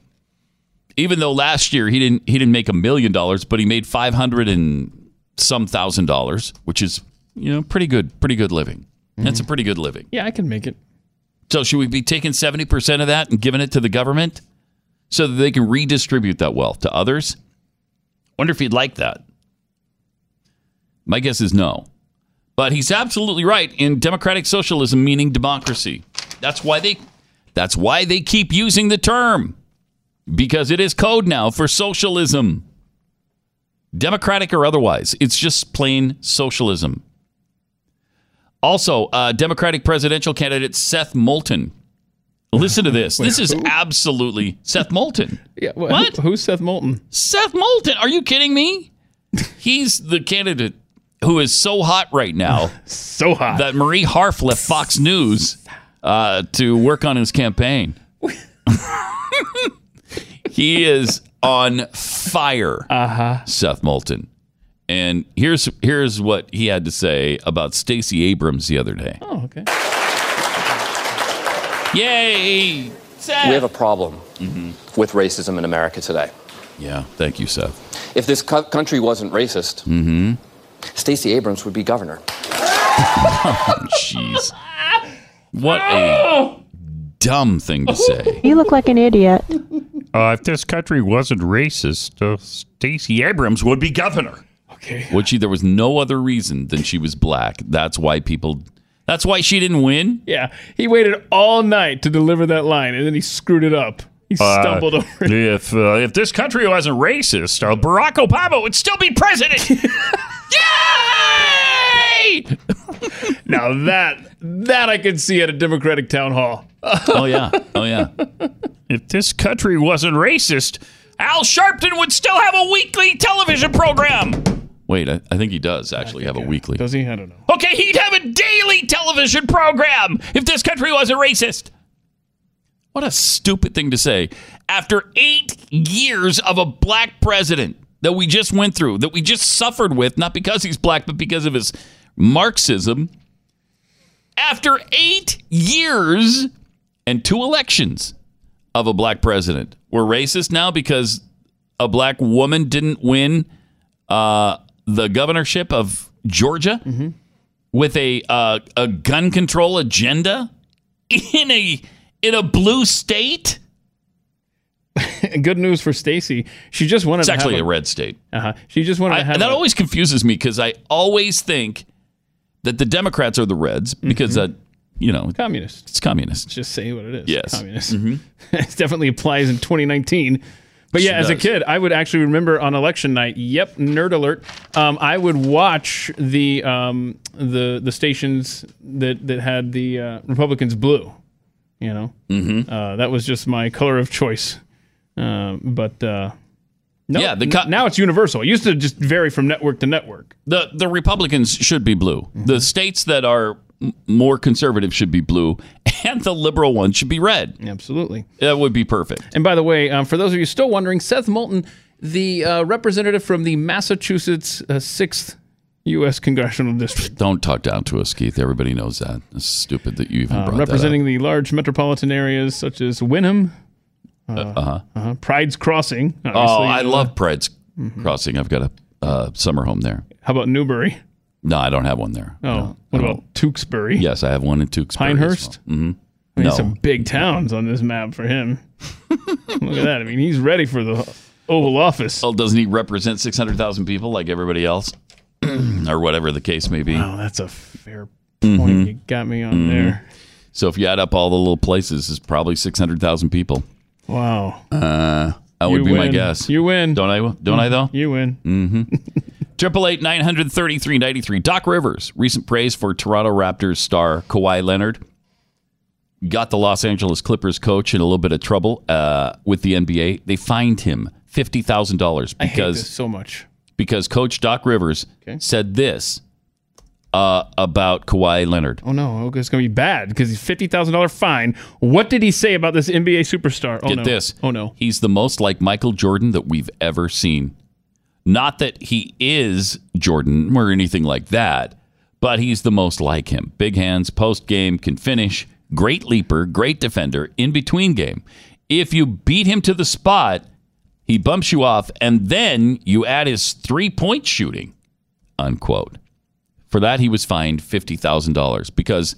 Even though last year he didn't he didn't make a million dollars, but he made five hundred and some thousand dollars, which is you know pretty good, pretty good living. That's a pretty good living. Yeah, I can make it. So should we be taking 70% of that and giving it to the government so that they can redistribute that wealth to others? Wonder if he'd like that. My guess is no. But he's absolutely right in democratic socialism meaning democracy. That's why they that's why they keep using the term because it is code now for socialism. Democratic or otherwise, it's just plain socialism. Also, uh, Democratic presidential candidate Seth Moulton. Listen to this. This is absolutely Seth Moulton. Yeah, wh- What? who- who's Seth Moulton? Seth Moulton. Are you kidding me? He's the candidate who is so hot right now. [LAUGHS] so hot. That Marie Harf left Fox [LAUGHS] News uh, to work on his campaign. [LAUGHS] he is on fire. Uh-huh. Seth Moulton. And here's here's what he had to say about Stacey Abrams the other day. Oh, okay. Yay! We have a problem with racism in America today. Yeah, thank you, Seth. If this co- country wasn't racist, Mm-hmm. Stacey Abrams would be governor. [LAUGHS] Jeez. What a dumb thing to say. [LAUGHS] You look like an idiot. Uh, if this country wasn't racist, uh, Stacey Abrams would be governor. Okay. Would she? There was no other reason than she was black. That's why people. That's why she didn't win. Yeah, he waited all night to deliver that line, and then he screwed it up. He stumbled over it. If uh, if this country wasn't racist, uh, Barack Obama would still be president. [LAUGHS] Yay! now that that I could see at a Democratic town hall. [LAUGHS] oh yeah, oh yeah. If this country wasn't racist, Al Sharpton would still have a weekly television program. Wait, I, I think he does actually have a weekly. Does he? I don't know. Okay, he'd have a television program if this country wasn't racist. What a stupid thing to say. After eight years of a black president that we just went through, that we just suffered with, not because he's black, but because of his Marxism. After eight years and two elections of a black president, we're racist now because a black woman didn't win uh, the governorship of Georgia with a uh, a gun control agenda in a in a blue state. [LAUGHS] Good news for Stacey. She just wanted It's to actually have a red state. Uh-huh. She just wanted I- to have that a- always confuses me because I always think that the Democrats are the Reds because that you know communist. It's communist. Just say what it is. Yes. Communist. Mhm. [LAUGHS] it definitely applies in 2019. But yeah, Sure as a kid, I would actually remember on election night. Yep, nerd alert. Um, I would watch the um, the the stations that that had the uh, Republicans blue. You know, mm-hmm. uh, that was just my color of choice. Um, but uh, no, Yeah, the n- now it's universal. It used to just vary from network to network. The the Republicans should be blue. The states that are more conservative should be blue, [LAUGHS] and the liberal ones should be red. Absolutely. That would be perfect. And by the way, um, for those of you still wondering, Seth Moulton, the uh, representative from the Massachusetts uh, sixth U.S. congressional district, Don't talk down to us, Keith. Everybody knows that. It's stupid that you even uh, brought representing the large metropolitan areas such as Wenham, uh, up. Uh-huh. uh, Pride's Crossing. Oh, I uh, love Pride's Crossing. I've got a uh, summer home there. How about Newbury? No, I don't have one there. Oh, No, what about. Tewksbury? Yes, I have one in Tewksbury. Pinehurst? well. Mhm. I mean, No. some big towns on this map for him. [LAUGHS] Look at that. I mean, he's ready for the Oval Office. Well, doesn't he represent 600,000 people like everybody else? [CLEARS THROAT] or whatever the case may be. Wow, that's a fair point. Mhm. You got me on Mhm. there. So if you add up all the little places, it's probably 600,000 people. Wow. Uh, that would You be my guess. You win. Don't I? Don't I though? You win. Mm-hmm. [LAUGHS] Triple eight nine hundred thirty three ninety three. Doc Rivers recent praise for Toronto Raptors star Kawhi Leonard. Got the Los Angeles Clippers coach in a little bit of trouble uh, with the NBA. They fined him fifty thousand dollars I hate because this so much. because Coach Doc Rivers Okay. said this uh, about Kawhi Leonard. Oh no, okay, it's gonna be bad because he's fifty thousand dollar fine. What did he say about this NBA superstar? Oh Get no. this. Oh no. He's the most like Michael Jordan that we've ever seen. Not that he is Jordan or anything like that, but he's the most like him. Big hands, post game, can finish, great leaper, great defender, in between game. If you beat him to the spot, he bumps you off, and then you add his three point shooting. Unquote. For that, he was fined fifty thousand dollars because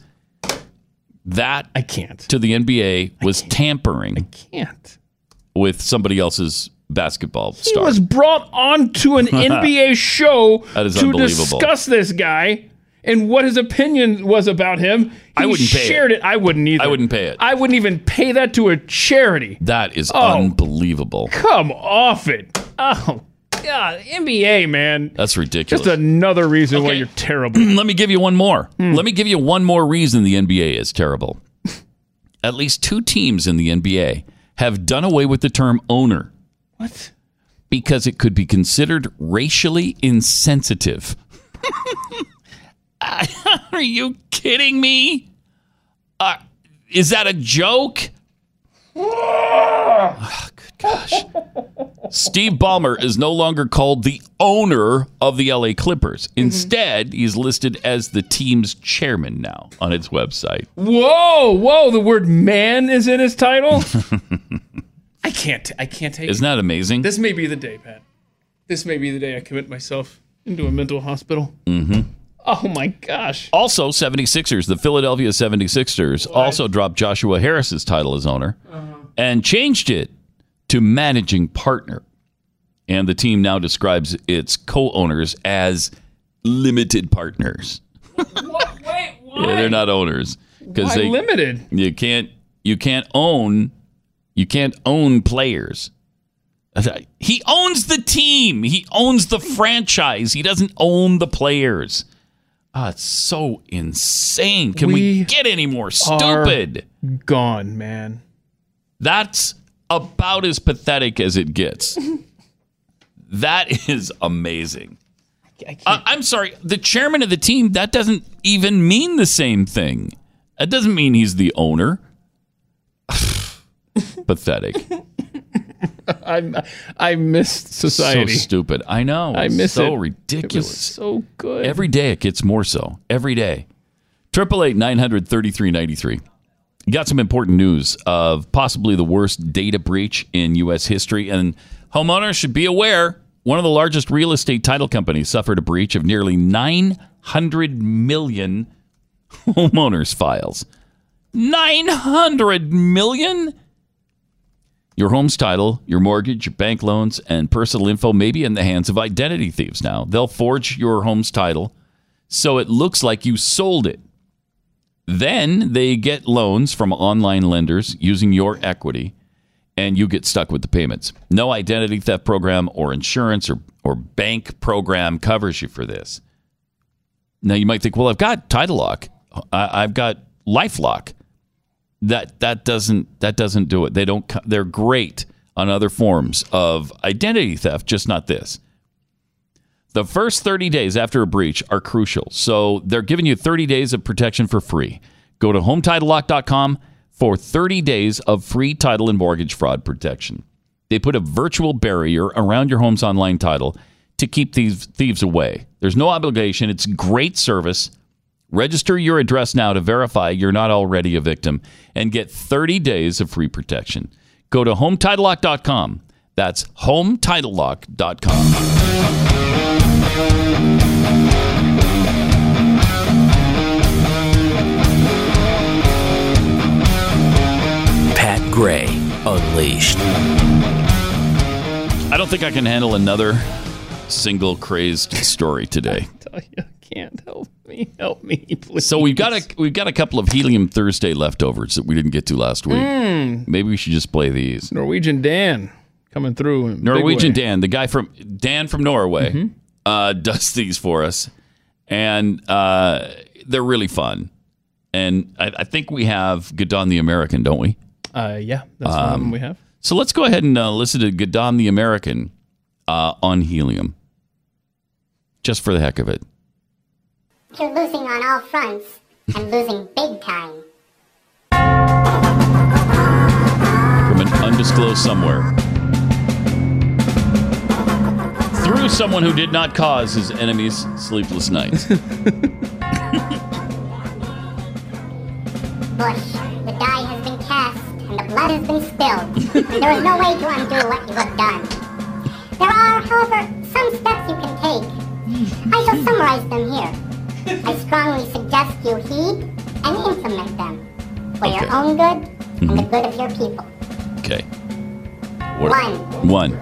that I can't to the NBA was tampering. I can't with somebody else's basketball He was brought onto an [LAUGHS] NBA show to discuss this guy and what his opinion was about him. He I wouldn't pay it. it. I wouldn't either. I wouldn't pay it. I wouldn't even pay that to a charity. that is Oh. unbelievable. Come off it. Oh God, NBA man. That's ridiculous. Just another reason why you're terrible. [CLEARS THROAT] Let me give you one more. Hmm. Let me give you one more reason the NBA is terrible. [LAUGHS] At least two teams in the NBA have done away with the term owner. What? Because it could be considered racially insensitive. [LAUGHS] Are you kidding me? Uh, is that a joke? Ah, good gosh. Steve Ballmer is no longer called the owner of the LA Clippers. Instead, he's listed as the team's chairman now on its website. Whoa, whoa! The word "man" is in his title. [LAUGHS] I can't. I can't take. Isn't it. that amazing? This may be the day, Pat. This may be the day I commit myself into a mental hospital. Mm-hmm. Oh my gosh. Also, 76ers, the Philadelphia 76ers, also dropped Joshua Harris's title as owner and changed it to managing partner. And the team now describes its co owners as limited partners. [LAUGHS] Wait, Yeah, they're not owners Why limited? You can't you can't own you can't own players. He owns the team. He owns the franchise. He doesn't own the players. Ah, it's so insane. Can we, We get any more are stupid? Gone, man. That's about as pathetic as it gets. [LAUGHS] that is amazing. I I'm sorry. The chairman of the team, that doesn't even mean the same thing. That doesn't mean he's the owner. Pathetic. [LAUGHS] I I missed society. So stupid. I know. I miss so it. It ridiculous. was so good. Every day it gets more so. Every day. Triple eight nine hundred thirty three ninety three. Got some important news of possibly the worst data breach in U.S. history, and homeowners should be aware. One of the largest real estate title companies suffered a breach of nearly nine hundred million [LAUGHS] homeowners files. Nine hundred million. Your home's title, your mortgage, your bank loans, and personal info may be in the hands of identity thieves now. They'll forge your home's title so it looks like you sold it. Then they get loans from online lenders using your equity, and you get stuck with the payments. No identity theft program or insurance or, or bank program covers you for this. Now you might think, well, I've got Title Lock, I've got LifeLock that that doesn't that doesn't do it. They don't. They're great on other forms of identity theft, just not this. The first 30 days after a breach are crucial. So they're giving you 30 days of protection for free. Go to hometitlelock.com for 30 days of free title and mortgage fraud protection. They put a virtual barrier around your home's online title to keep thieves, thieves away. There's no obligation. It's great service. Register your address now to verify you're not already a victim and get 30 days of free protection. Go to hometitlelock.com. That's hometitlelock.com. Pat Gray Unleashed. I don't think I can handle another single crazed story today. [LAUGHS] can't help me. Help me, [LAUGHS] please. So we've got a we've got a couple of Helium Thursday leftovers that we didn't get to last week. Mm. Maybe we should just play these. Norwegian Dan coming through. in a big Norwegian. Dan, the guy from Dan from Norway, Mhm. uh, does these for us, and uh, they're really fun. And I, I think we have Gadahn the American, don't we? Uh, yeah, that's one Um, we have. So let's go ahead and uh, listen to Gadahn the American uh, on Helium, just for the heck of it. You're losing on all fronts and losing big time. from an undisclosed somewhere. Through someone who did not cause his enemies sleepless nights. [LAUGHS] Bush, the die has been cast and the blood has been spilled, and there is no way to undo what you have done. There are, however, some steps you can take. I shall summarize them here. [LAUGHS] I strongly suggest you heed and implement them for your own good and the mm-hmm. good of your people. Okay. One. One.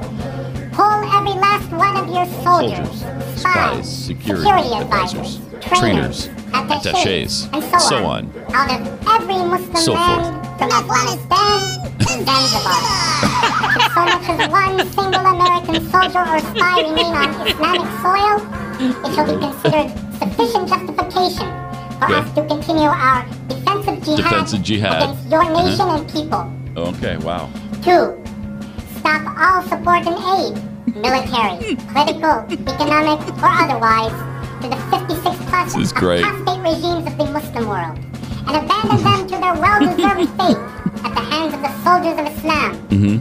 Pull every last one of your soldiers, Soldiers, spies, security, security advisors, advisors, trainers, attaches, and so, so on, on. out of every Muslim So land from Afghanistan to Zanzibar. [LAUGHS] if so much as one single American soldier or spy remain on Islamic soil, it shall be considered sufficient justification for Okay. us to continue our defensive jihad, Defensive jihad. against your nation Uh-huh. and people. Okay, wow. Two, stop all support and aid, military, [LAUGHS] political, economic, or otherwise, to the 56 plus apostate regimes of the Muslim world, and abandon them to their well-deserved [LAUGHS] fate at the hands of the soldiers of Islam. Mm-hmm.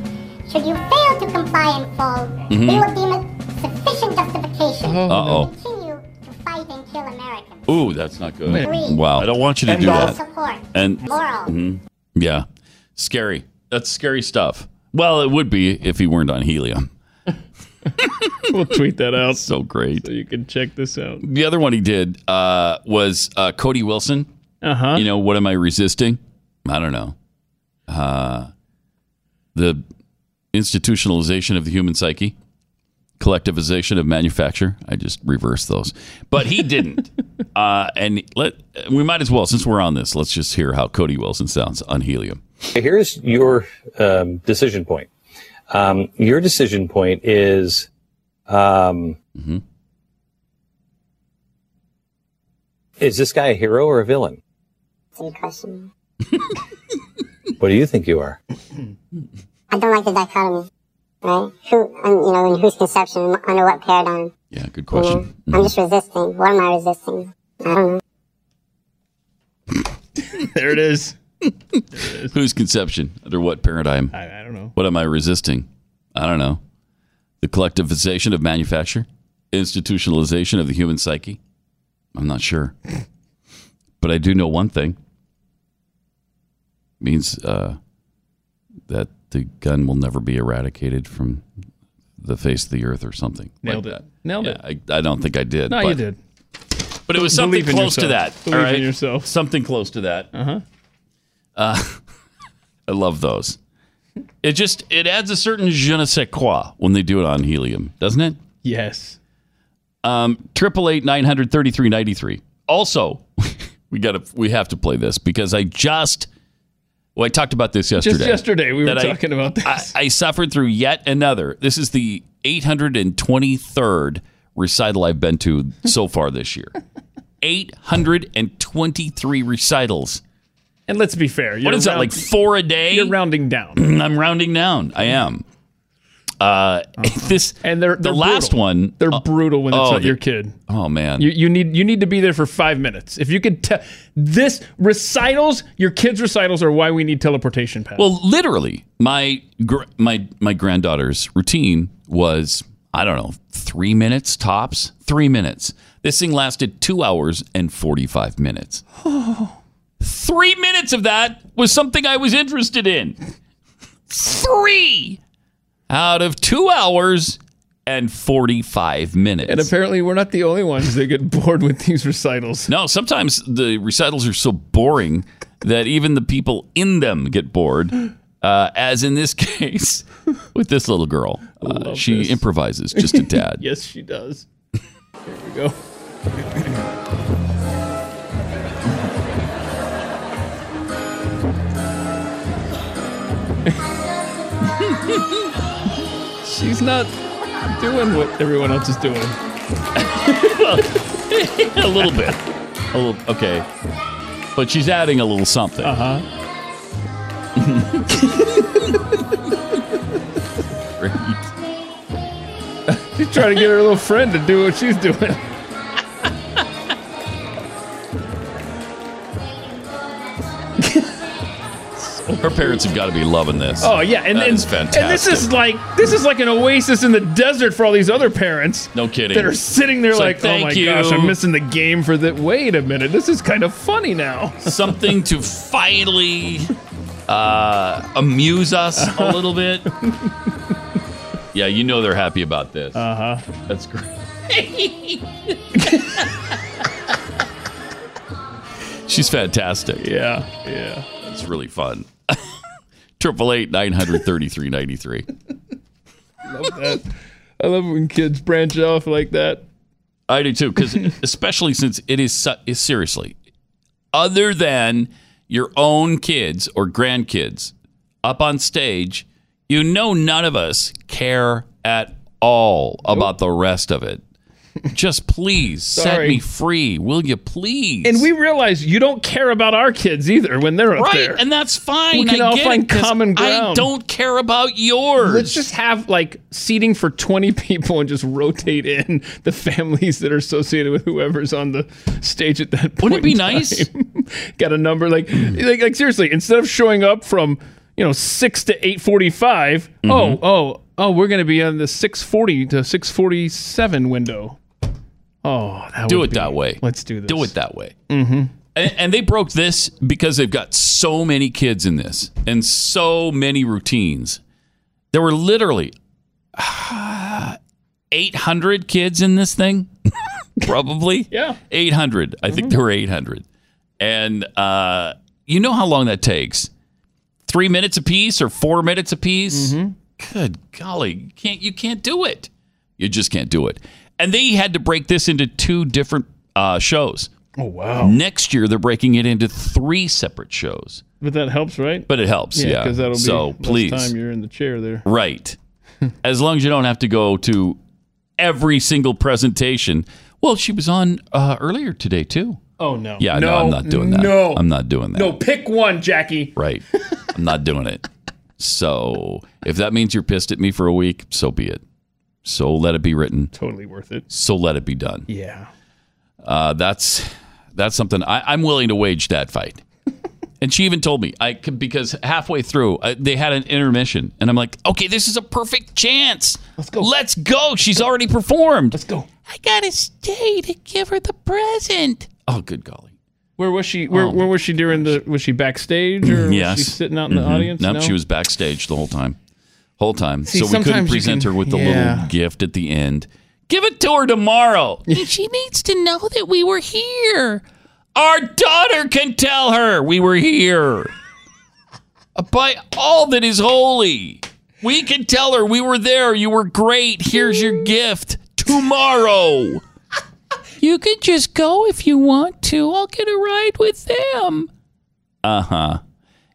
Should you fail to comply in full, Mhm. we will deem it sufficient justification Uh-oh. Kill Americans. Ooh, that's not good. Three. Wow. I don't want you to End do all that. support. And Moral. Mhm. yeah, scary. That's scary stuff. Well, it would be if he weren't on helium. [LAUGHS] we'll tweet that out. So great. So you can check this out. The other one he did uh, was uh, Cody Wilson. Uh huh. You know, what am I resisting? I don't know. Uh, the institutionalization of the human psyche, collectivization of manufacture. I just reversed those, but he didn't. [LAUGHS] uh, and let we might as well, since we're on this, let's just hear how Cody Wilson sounds on helium. Here's your um, decision point. Um, your decision point is um, is this guy a hero or a villain? Good question. What do you think you are? I don't like the dichotomy, right? Who, um, you know, in whose conception, under what paradigm? Yeah, good You know? question. I'm just resisting. What am I resisting? I don't know. [LAUGHS] there it is. [LAUGHS] Whose conception? Under what paradigm? I, I don't know. What am I resisting? I don't know. The collectivization of manufacture? Institutionalization of the human psyche? I'm not sure. But I do know one thing. means uh, that the gun will never be eradicated from the face of the earth or something. Nailed like it. that. Nailed Yeah, I, I don't think I did. No, but, you did. But it was something close to that. yourself. Believe all right? in yourself. Something close to that. Uh-huh. Uh, [LAUGHS] I love those. It just it adds a certain je ne sais quoi when they do it on helium, doesn't it? Yes. Um triple eight nine hundred thirty three ninety three. Also, [LAUGHS] we got to we have to play this because I just well I talked about this yesterday. Just yesterday, we were I- talking about this. I, I suffered through yet another. This is the eight hundred and twenty third recital I've been to so far this year. [LAUGHS] Eight hundred and twenty three recitals. And let's be fair. What is that, like four a day? You're rounding down. [CLEARS THROAT] I'm rounding down. I am. Uh, [LAUGHS] this and they're, the they're last brutal. one. They're brutal when it's oh, not the- your kid. Oh man. You, you need you need to be there for five minutes. If you could tell this recitals, your kids' recitals are why we need teleportation pass. Well, literally, my gr- my my granddaughter's routine was I don't know three minutes tops. Three minutes. This thing lasted two hours and forty five minutes. Three minutes of that was something I was interested in. Three out of two hours and forty five minutes. and apparently, we're not the only ones that get [LAUGHS] bored with these recitals. No, sometimes the recitals are so boring that even the people in them get bored. Uh, as in this [LAUGHS] case with this little girl, uh, she improvises just a tad. [LAUGHS] yes, she does. Here we go. She's not doing what everyone else is doing. [LAUGHS] a little bit, a little okay, but she's adding a little something. Uh huh. [LAUGHS] Great. She's trying to get her little friend to do what she's doing. Her parents have got to be loving this. Oh yeah, and That and, is fantastic. and this is like this is like an oasis in the desert for all these other parents. No kidding. That are sitting there It's like, like, oh my you." gosh, I'm missing the game for that. Wait a minute, this is kind of funny now. something to finally uh, amuse us a little bit. [LAUGHS] Yeah, you know they're happy about this. Uh huh. That's great. [LAUGHS] She's fantastic. Yeah, yeah. It's really fun. Triple eight nine hundred thirty three ninety three. Love that. I love when kids branch off like that. I do too, because especially since it is, su- is seriously, other than your own kids or grandkids up on stage, you know none of us care at all about the rest of it. Just please set Sorry. me free, will you please? And we realize you don't care about our kids either when they're up right, there. and that's fine. We can I all get find it, 'cause common I ground. don't care about yours. Let's just have like seating for 20 [LAUGHS] people and just rotate in the families that are associated with whoever's on the stage at that point. Wouldn't it be in nice? time. [LAUGHS] Got a number like, like like seriously, instead of showing up from, you know, 6 to 8:45, Mm-hmm. oh, oh, oh, we're going to be on the 6:40 to 6:47 window. Oh, that do it be- that way. Let's do this. Do it that way. Mhm. And, and they broke this because they've got so many kids in this and so many routines. There were literally [SIGHS] 800 kids in this thing? [LAUGHS] Probably. [LAUGHS] Yeah. 800. I think there were 800. And uh, you know how long that takes? Three minutes apiece or four minutes apiece? Good golly. You can't, you can't do it. You just can't do it. And they had to break this into two different uh, shows. Oh wow. Next year, they're breaking it into three separate shows. But that helps, right? But it helps, yeah. because that'll be so please, time you're in the chair there. right? [LAUGHS] as long as you don't have to go to every single presentation. Well, she was on uh, earlier today too. Oh no. Yeah, no, no, I'm not doing that. No, I'm not doing that. No, pick one, Jackie. Right. I'm not doing it. So if that means you're pissed at me for a week, so be it. So let it be written. Totally worth it. So let it be done. Yeah. Uh, that's that's something I, I'm willing to wage that fight. [LAUGHS] and she even told me I could, because halfway through uh, they had an intermission, and I'm like, okay, this is a perfect chance. Let's go. Let's go. She's already performed. Let's go. I gotta stay to give her the present. Oh, good golly. Where was she? Where, where was she during the? Was she backstage or Oh. yes. was she sitting out in the Mhm. audience? Nope, no, she was backstage the whole time. Whole time. See, so we couldn't sometimes you present can- her with the yeah. little gift at the end. Give it to her tomorrow. [LAUGHS] she needs to know that we were here. Our daughter can tell her we were here. By all that is holy, we can tell her we were there. You were great. Here's your gift tomorrow. [LAUGHS] You can just go if you want to. I'll get a ride with them. Uh huh.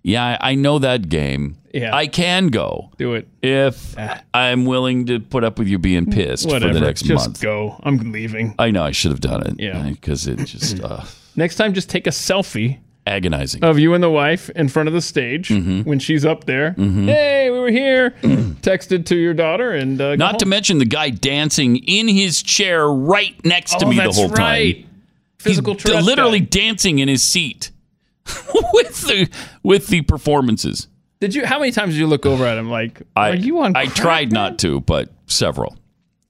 Yeah, I I know that game. Yeah. I can go do it if I'm willing to put up with you being pissed Whatever. for the next just month. go. I'm leaving. I know I should have done it. Yeah. because it just [CLEARS THROAT] uh, Next time, just take a selfie agonizing. of you and the wife in front of the stage Mm-hmm. when she's up there. Mhm. Hey, we were here. [CLEARS THROAT] Texted to your daughter and uh, Not to mention the guy dancing in his chair right next to Oh, me the whole right. time. Physical He's literally guy. dancing in his seat [LAUGHS] with the with the performances. Did you? How many times did you look over at him? Like, I are you on? I tried man? not to, but several,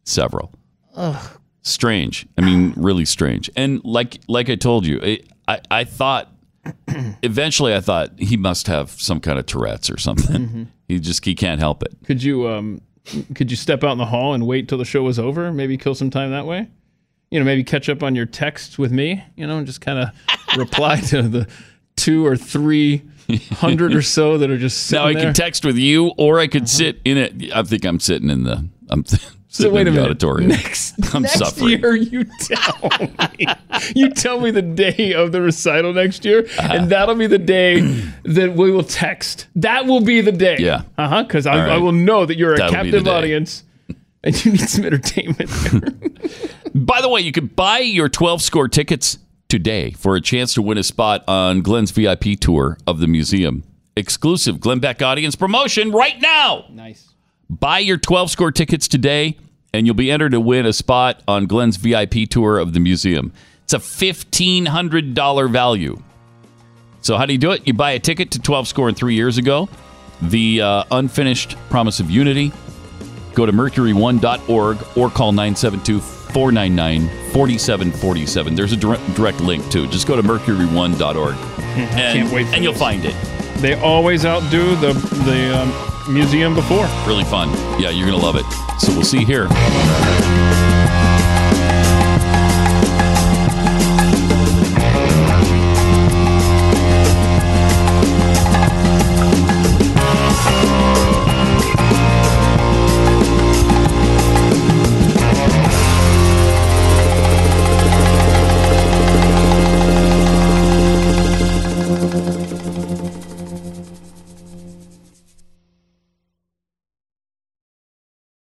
several. Ugh. Strange. I mean, really strange. And like like I told you, it, I I thought [CLEARS THROAT] eventually I thought he must have some kind of Tourette's or something. Mm-hmm. He just he can't help it. Could you um, could you step out in the hall and wait till the show was over? Maybe kill some time that way. You know, maybe catch up on your texts with me. You know, and just kind of reply to the two or three hundred or so that are just sitting Now I there. Uh-huh. can text with you, or I could sit in it. I think I'm sitting in the. I'm [LAUGHS] sitting wait in the minute. auditorium. Next, [LAUGHS] I'm next suffering. year, you tell me. you tell me the day of the recital next year, Uh-huh. and that'll be the day [CLEARS THROAT] that we will text. That will be the day. Yeah. Uh huh. Because I, right. I will know that you're a That'll captive audience, and you need some entertainment. [LAUGHS] By the way, you can buy your 12 score tickets today for a chance to win a spot on Glenn's VIP tour of the museum. Exclusive Glenn Beck audience promotion right now. nice. Buy your 12 score tickets today, and you'll be entered to win a spot on Glenn's VIP tour of the museum. It's a $1,500 value. So, how do you do it? You buy a ticket to 12 score three years ago, the uh, unfinished Promise of Unity. Go to mercury1.org or call 972 499 4747. There's a direct, direct link too. Just go to mercury1.org [LAUGHS] and, can't wait and you'll this. find it. They always outdo the the um, museum before. Really fun. Yeah, you're going to love it. So we'll see you here.